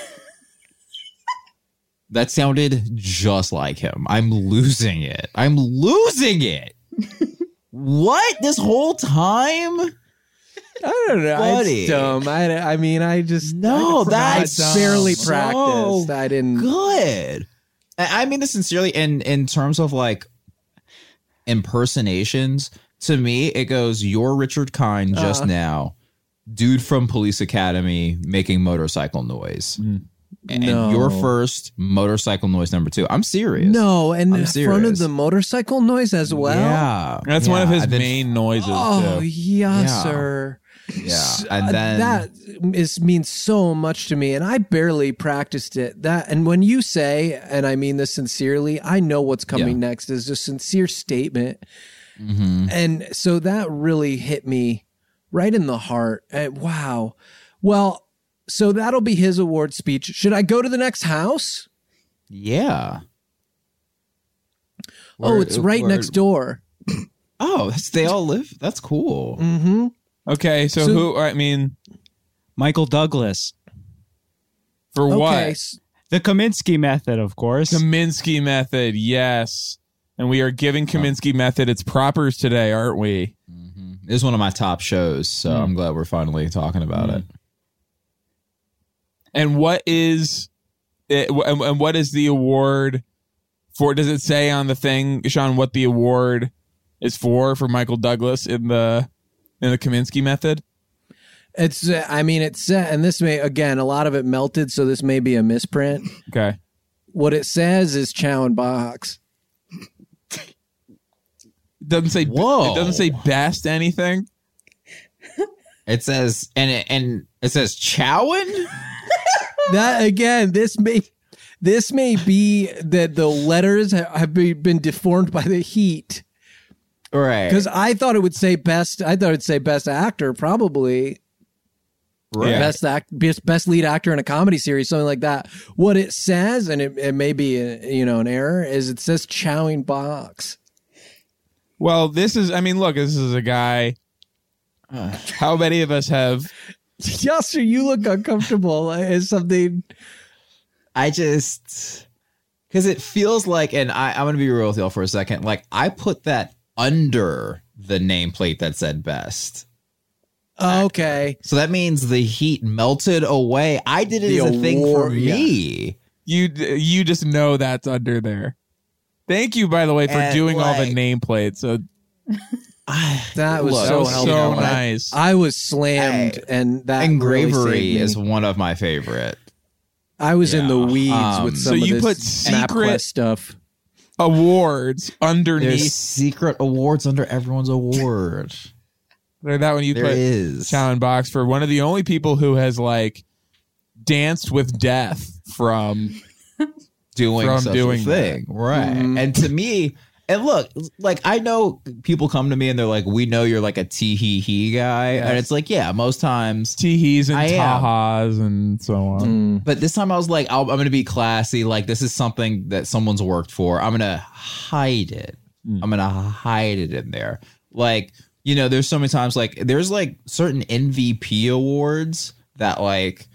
that sounded just like him. I'm losing it. I'm losing it. [laughs] what this whole time? I don't know. Buddy. It's dumb. I, I mean, I just No, I that's barely so practiced. I didn't. Good. I mean this sincerely. In in terms of like impersonations, to me it goes your Richard Kind just Uh. now, dude from Police Academy making motorcycle noise. And No. your first motorcycle noise number two. I'm serious. No, and I'm in front of the motorcycle noise as well. Yeah. That's one of his and then- main noises. Oh too. yes, Yeah. sir. Yeah. And uh, then that is means so much to me, and I barely practiced it. That and when you say, and I mean this sincerely, I know what's coming next is a sincere statement, Mhm. and so that really hit me right in the heart. Uh, wow. Well, so that'll be his award speech. Should I go to the next house? Yeah. oh, it's right where- next door. [clears throat] Oh, that's, they all live. That's cool. Mm-hmm. Okay, so, So- who? I mean, Michael Douglas. for Okay. what? The Kominsky method, of course. Kominsky method, yes. And we are giving Kominsky method its propers today, aren't we? Mm-hmm. This is one of my top shows, so hmm. I'm glad we're finally talking about hmm. it. And what is it, and and what is the award for? Does it say on the thing, Sean, what the award is for for Michael Douglas in the in the Kominsky method? It's. uh, I mean, it's. Uh, and this may again a lot of it melted, so this may be a misprint. Okay. What it says is Chow and Box. It doesn't say Whoa. It doesn't say best anything. It says and it, and it says Chowan. That again, this may. This may be that the letters have been deformed by the heat. Right. Because I thought it would say best. I thought it'd say best actor, probably. Right. Best act, best, best lead actor in a comedy series, something like that. What it says, and it, it may be a, you know an error, is it says chowing box. Well, this is. I mean, look, this is a guy. Uh. how many of us have? [laughs] Yassir, you look uncomfortable. Uh, is something? I just because it feels like, and I, I'm gonna be real with y'all for a second. Like I put that under the nameplate that said best. Okay. So that means the heat melted away. I did it The as a thing for award, yeah. me. You you just know that's under there. Thank you, by the way, for And, doing all the nameplates. So [laughs] [sighs] That was Look, so that so nice. I was slammed, Hey, and that Engravery really is one of my favorite. I was in the weeds Um, with so some you of put secret- stuff. awards There's underneath secret awards under everyone's award. [laughs] There, that one you There put is. Chow and Box for one of the only people who has like danced with death from [laughs] doing From such doing a thing, right? And to me, and look, like I know people come to me and they're like, "We know you're like a tee hee hee guy," and it's like, yeah, most times. tee hees and I am. tahas and so on. Mm. But this time I was like, I'll, I'm going to be classy. Like this is something that someone's worked for. I'm going to hide it. I'm going to hide it in there. Like you know, there's so many times like there's like certain MVP awards that like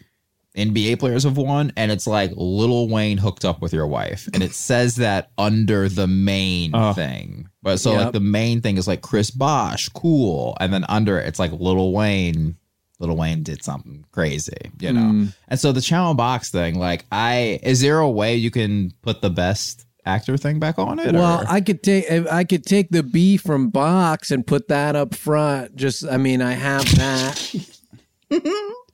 NBA players have won, and it's like Lil Wayne hooked up with your wife, and it [laughs] says that under the main Oh. thing. But so Yep. like the main thing is like Chris Bosh, cool, and then under it, it's like Lil Wayne. Lil Wayne did something crazy, you know. Mm. And so the channel box thing, like, I is there a way you can put the best actor thing back on it? Well, or- I could take I could take the B from box and put that up front. Just I mean, I have that. [laughs]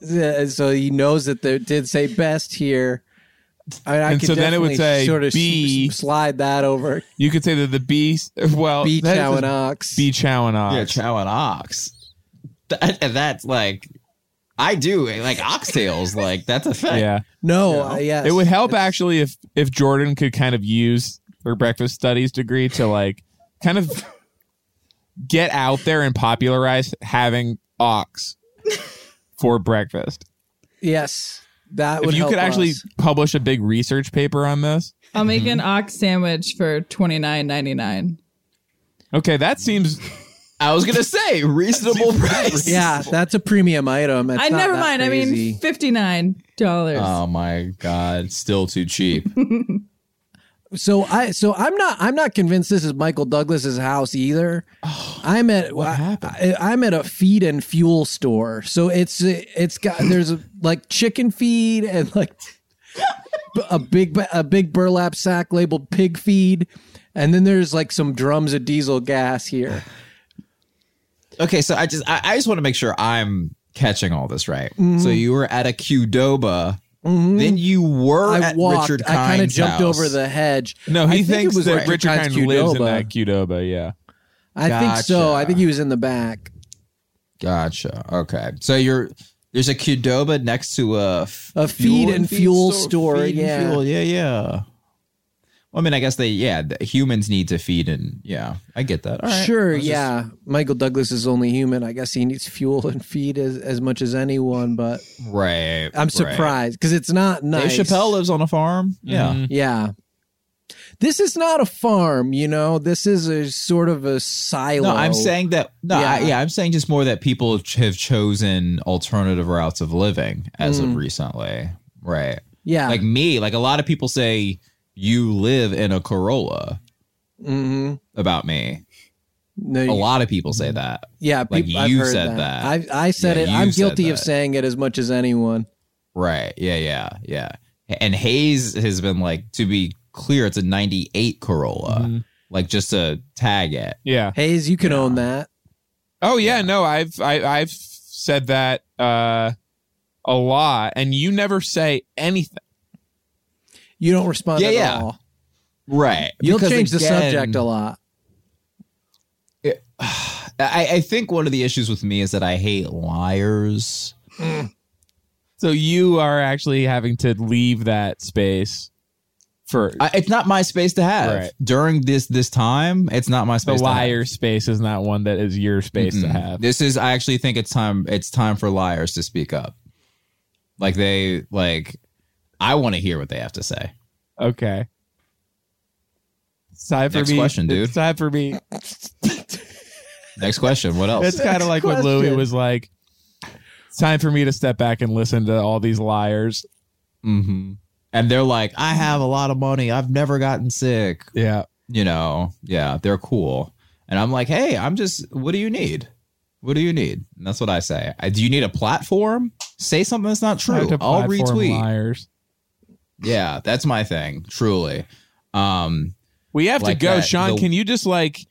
Yeah, so he knows that they did say best here. I, I And could so then it would say sort of s- B. s- slide that over. You could say that the B, well, B that is Chow and Ox. B Chow and Ox. yeah, Chow and Ox. That, and that's like, I do like oxtails. Like that's a thing. Yeah. No, uh, yes, It would help It's- actually if if Jordan could kind of use her breakfast studies degree to like kind of get out there and popularize having ox for breakfast. Yes, that would. If you help could actually us. publish a big research paper on this. I'll make Mm-hmm. an ox sandwich for twenty nine ninety nine. Okay, that seems I was gonna say reasonable price. Yeah, that's a premium item. It's I not never that mind. I mean fifty nine dollars. Oh my god, still too cheap. [laughs] So I so I'm not I'm not convinced this is Michael Douglas's house either. Oh, I'm at what I, happened? I, am at a feed and fuel store. So it's it's got there's a, like chicken feed and like a big a big burlap sack labeled pig feed, and then there's like some drums of diesel gas here. Okay, so I just I, I just want to make sure I'm catching all this right. Mm-hmm. So you were at a Qdoba, Mm-hmm. then you were I at walked. Richard I kind of jumped house. over the hedge. no. He I think it thinks was that Richard Richard Kind's lives in that Qdoba. Yeah. I think so. I think he was in the back. Gotcha. Okay, so you're there's a Qdoba next to a f- A feed and fuel store, yeah. yeah, yeah. I mean, I guess they, yeah, the humans need to feed, and yeah, I get that. All right. Sure, I was just- yeah. Michael Douglas is only human. I guess he needs fuel and feed as, as much as anyone, but right. I'm surprised because it's not nice. Dave Chappelle lives on a farm. Yeah. Mhm. Yeah. This is not a farm, you know. This is a sort of a silo. No, I'm saying that. No, yeah. I, Yeah. yeah, I'm saying just more that people have chosen alternative routes of living as of Mm. recently, right? Yeah. like me. Like a lot of people say, you live in a Corolla hmm about me. No, A lot of people say that. Yeah, like peop- I've you said that. I, I said Yeah, it. I'm guilty of saying it as much as anyone. Right. Yeah. Yeah. Yeah. And Hayes has been like, to be clear, it's a '98 Corolla. Mhm. Like just to tag it. Yeah. Hayes, you can own that. Oh yeah, no, I've I, I've said that uh, a lot, and you never say anything. You don't respond Yeah, at yeah. all. Right. You'll Because change the subject a lot. [sighs] I, I think one of the issues with me is that I hate liars. [sighs] So you are actually having to leave that space for I, it's not my space to have Right. during this this time. It's not my the space. to have. liar space is not one that is your space to Mm-mm. have. This is. I actually think it's time. It's time for liars to speak up. Like they like. I want to hear what they have to say. Okay. It's time for Next me. question, dude. It's time for me. [laughs] Next question. What else? It's kind of like when Louis question. was like, "It's time for me to step back and listen to all these liars." hmm And they're like, I have a lot of money. I've never gotten sick. Yeah. You know, yeah, they're cool. And I'm like, hey, I'm just, what do you need? What do you need? And that's what I say. I, do you need a platform? Say something that's not true. to I'll retweet. liars. Yeah, that's my thing, truly. Um, We have Like to go, that, Sean. the- can you just like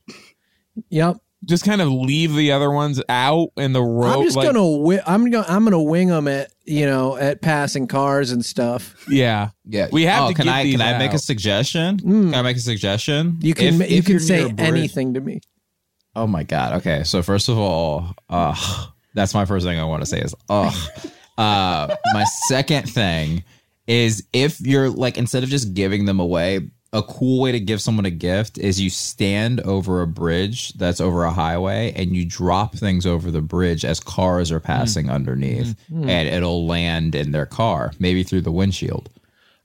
Yep. just kind of leave the other ones out in the road? I'm just like, gonna. Wi- I'm gonna. I'm gonna wing them at you know at passing cars and stuff. Yeah. yeah, We have oh, to can get I these can I make a suggestion? Mm. Can I make a suggestion? You can. If- you if can say near a bridge- anything to me. Oh my god. Okay. So first of all, uh that's my first thing I want to say is ugh. Uh my second thing is if you're like instead of just giving them away, a cool way to give someone a gift is you stand over a bridge that's over a highway and you drop things over the bridge as cars are passing underneath and it'll land in their car, maybe through the windshield.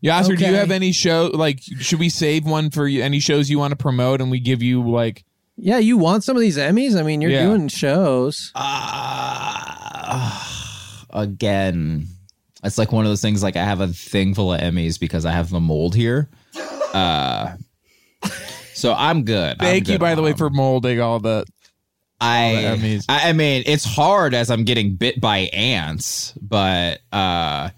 Yassir, do you have any show like should we save one for you, any shows you want to promote and we give you like Yeah, you want some of these Emmys? I mean, you're Yeah. doing shows. Uh, again, it's like one of those things like I have a thing full of Emmys because I have the mold here. Uh so I'm good. I'm thank you good by the way them. for molding all the I, all the I I mean it's hard as I'm getting bit by ants, but uh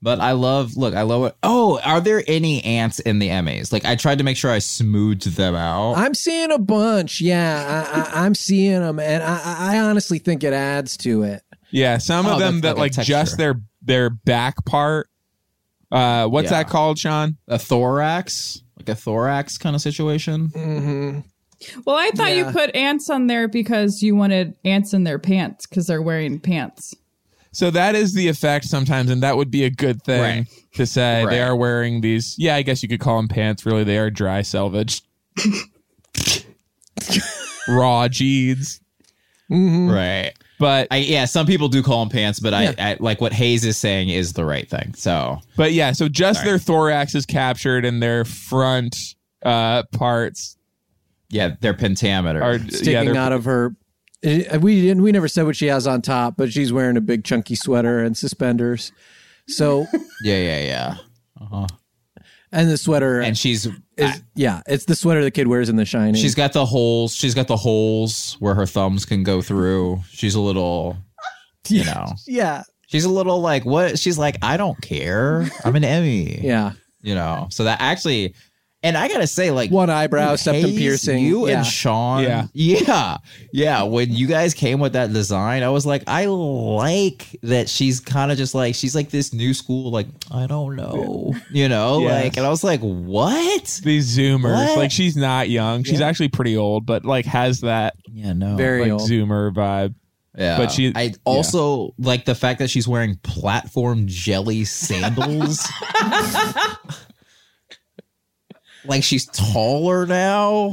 but I love look, I love it. Oh, are there any ants in the Emmys? Like I tried to make sure I smoothed them out. I'm seeing a bunch. Yeah, I, I, I'm seeing them, and I, I I honestly think it adds to it. Yeah, some Oh, of them that like like just their their back part. Uh what's Yeah. that called, Sean? a thorax, like a thorax kind of situation. hmm Well, I thought you put ants on there because you wanted ants in their pants because they're wearing pants. So that is the effect sometimes, and that would be a good thing Right. to say. They are wearing these. Yeah, I guess you could call them pants. Really, they are dry selvage, [laughs] raw jeans. hmm Right. But I, yeah, some people do call them pants, but Yeah. I, I like what Hayes is saying is the right thing. So but yeah, so just Sorry. their thorax is captured, and their front uh parts yeah, their pentameter. are Sticking yeah, out of her. eh, We didn't. We never said what she has on top, but she's wearing a big chunky sweater and suspenders. So, [laughs] yeah, yeah, yeah. Uh-huh. And the sweater And she's is yeah, it's the sweater the kid wears in The Shining. she's got the holes. She's got the holes where her thumbs can go through. She's a little, you [laughs] know, yeah, she's a little like what? She's like, I don't care. I'm an Emmy. [laughs] yeah. You know, so that actually, and I gotta say, like One eyebrow, septum Hayes, piercing. You yeah. and Sean. Yeah. Yeah. Yeah. When you guys came with that design, I was like, I like that she's kind of just like, she's like this new school, like, I don't know. You know? Yes. Like, and I was like, what? these zoomers. What? Like she's not young. She's Yeah. actually pretty old, but like has that Yeah, no. Very like old. zoomer vibe. yeah. but she- I also like the fact that she's wearing platform jelly sandals. [laughs] [laughs] like she's taller now.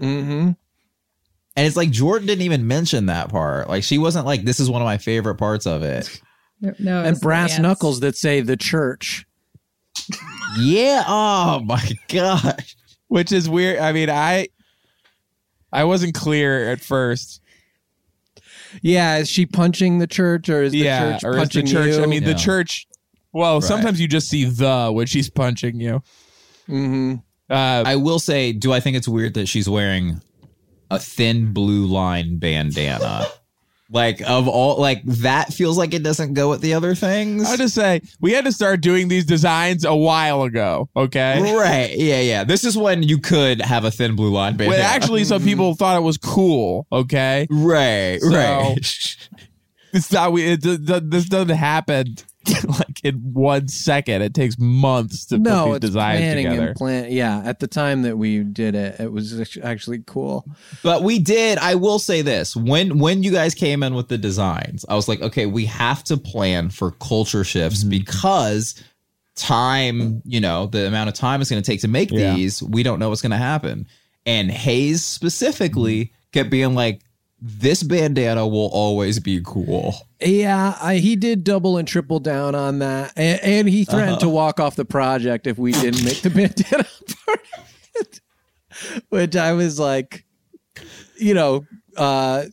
Mm-hmm. And it's like Jordan didn't even mention that part. Like she wasn't like, this is one of my favorite parts of it. No, and brass ants. knuckles that say the church. Yeah. Oh my gosh. Which is weird. I mean, I I wasn't clear at first. Yeah, is she punching the church or is the yeah, church or is the punching church? you? I mean, the church. Well, Right. sometimes you just see the when she's punching you. Mm-hmm. Uh, I will say, do I think it's weird that she's wearing a thin blue line bandana? like of all like that feels like it doesn't go with the other things. I just say we had to start doing these designs a while ago. Okay, Right. Yeah, yeah. This is when you could have a thin blue line bandana. Actually, some people thought it was cool. Okay, Right, So- right. it's not. We it, th- this doesn't happen [laughs] like in one second. It takes months to no, put it's these designs planning together. and plan. Yeah, at the time that we did it, it was actually cool. But we did. I will say this: when when you guys came in with the designs, I was like, okay, we have to plan for culture shifts Mm-hmm. because time, you know, the amount of time it's going to take to make Yeah. these, we don't know what's going to happen. And Hayes specifically kept being like, "This bandana will always be cool." Yeah, I, he did double and triple down on that, and, and he threatened Uh-huh. to walk off the project if we didn't make the [laughs] bandana part of it. Which I was like, you know, uh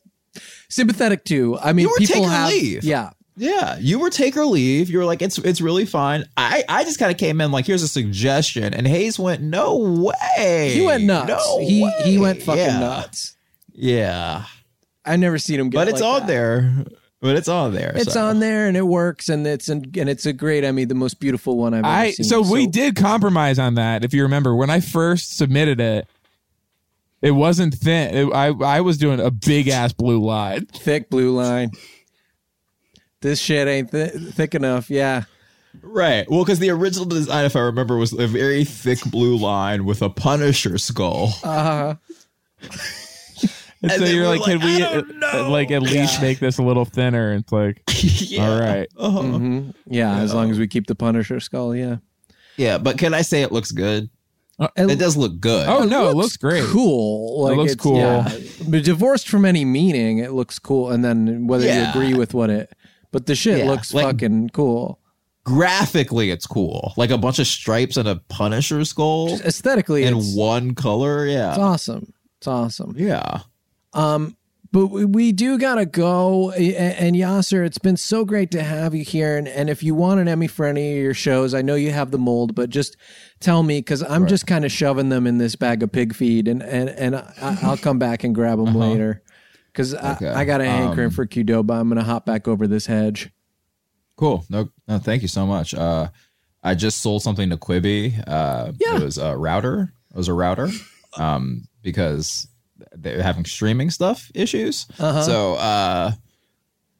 sympathetic to. I mean, You were people take or have, leave. yeah, Yeah, you were take or leave. You were like, it's it's really fine. I I just kind of came in like, here's a suggestion, and Hayes went, no way. he went nuts. No he he went fucking Yeah. nuts. Yeah, I've never seen him get, but it's like on that. there. But it's all there. It's so. on there and it works and it's and it's a great. I mean, the most beautiful one I've ever I seen. so we did compromise on that. If you remember, when I first submitted it, it wasn't thin. It, I I was doing a big ass blue line. [laughs] thick blue line. This shit ain't th- thick enough. Yeah. Right. Well, because the original design, if I remember, was a very thick blue line with a Punisher skull. Uh [laughs] And, And so you're we're like, can we uh, like at least Yeah. make this a little thinner? And It's like, [laughs] yeah. all right. [laughs] Uh-huh. hmm Yeah, as long as we keep the Punisher skull. Yeah. Yeah, but can I say it looks good? Uh, It does look good. Oh no, it looks great. Cool. Like looks it's- cool. yeah. But divorced from any meaning, it looks cool. And then whether Yeah. you agree with what it, but the shit Yeah, looks like- fucking cool. Graphically, it's cool. Like a bunch of stripes and a Punisher skull Aesthetically, in it's, one color. Yeah, it's awesome. It's awesome. Yeah. Um, but we, do gotta go. And Yassir, it's been so great to have you here. And, and if you want an Emmy for any of your shows, I know you have the mold, but just tell me because I'm just kind of shoving them in this bag of pig feed, and and and I, I'll come back and grab them later. Because Okay. I, I got a hankering Um, for Qdoba. I'm gonna hop back over this hedge. Cool. No, no, thank you so much. Uh, I just sold something to Quibi. Uh, Yeah. It was a router. It was a router um, because they're having streaming stuff issues. Uh-huh. So uh,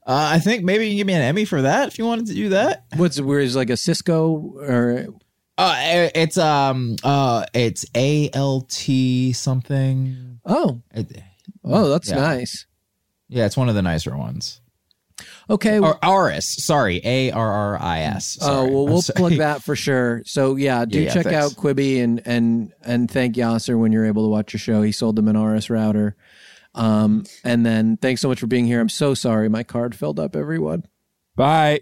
uh, I think maybe you can give me an Emmy for that if you wanted to do that. What's where is like a Cisco or Uh, it's um uh it's ALT something. oh It- oh that's Yeah. nice. yeah, it's one of the nicer ones. Okay. Or Arris, sorry, A R R I S. Oh well, we'll plug that [laughs] for sure. So yeah, do Yeah, yeah, check thanks. out Quibi and and and thank Yassir when you're able to watch your show. He sold them an RS router. Um, and then thanks so much for being here. I'm so sorry my card filled up. Everyone. Bye.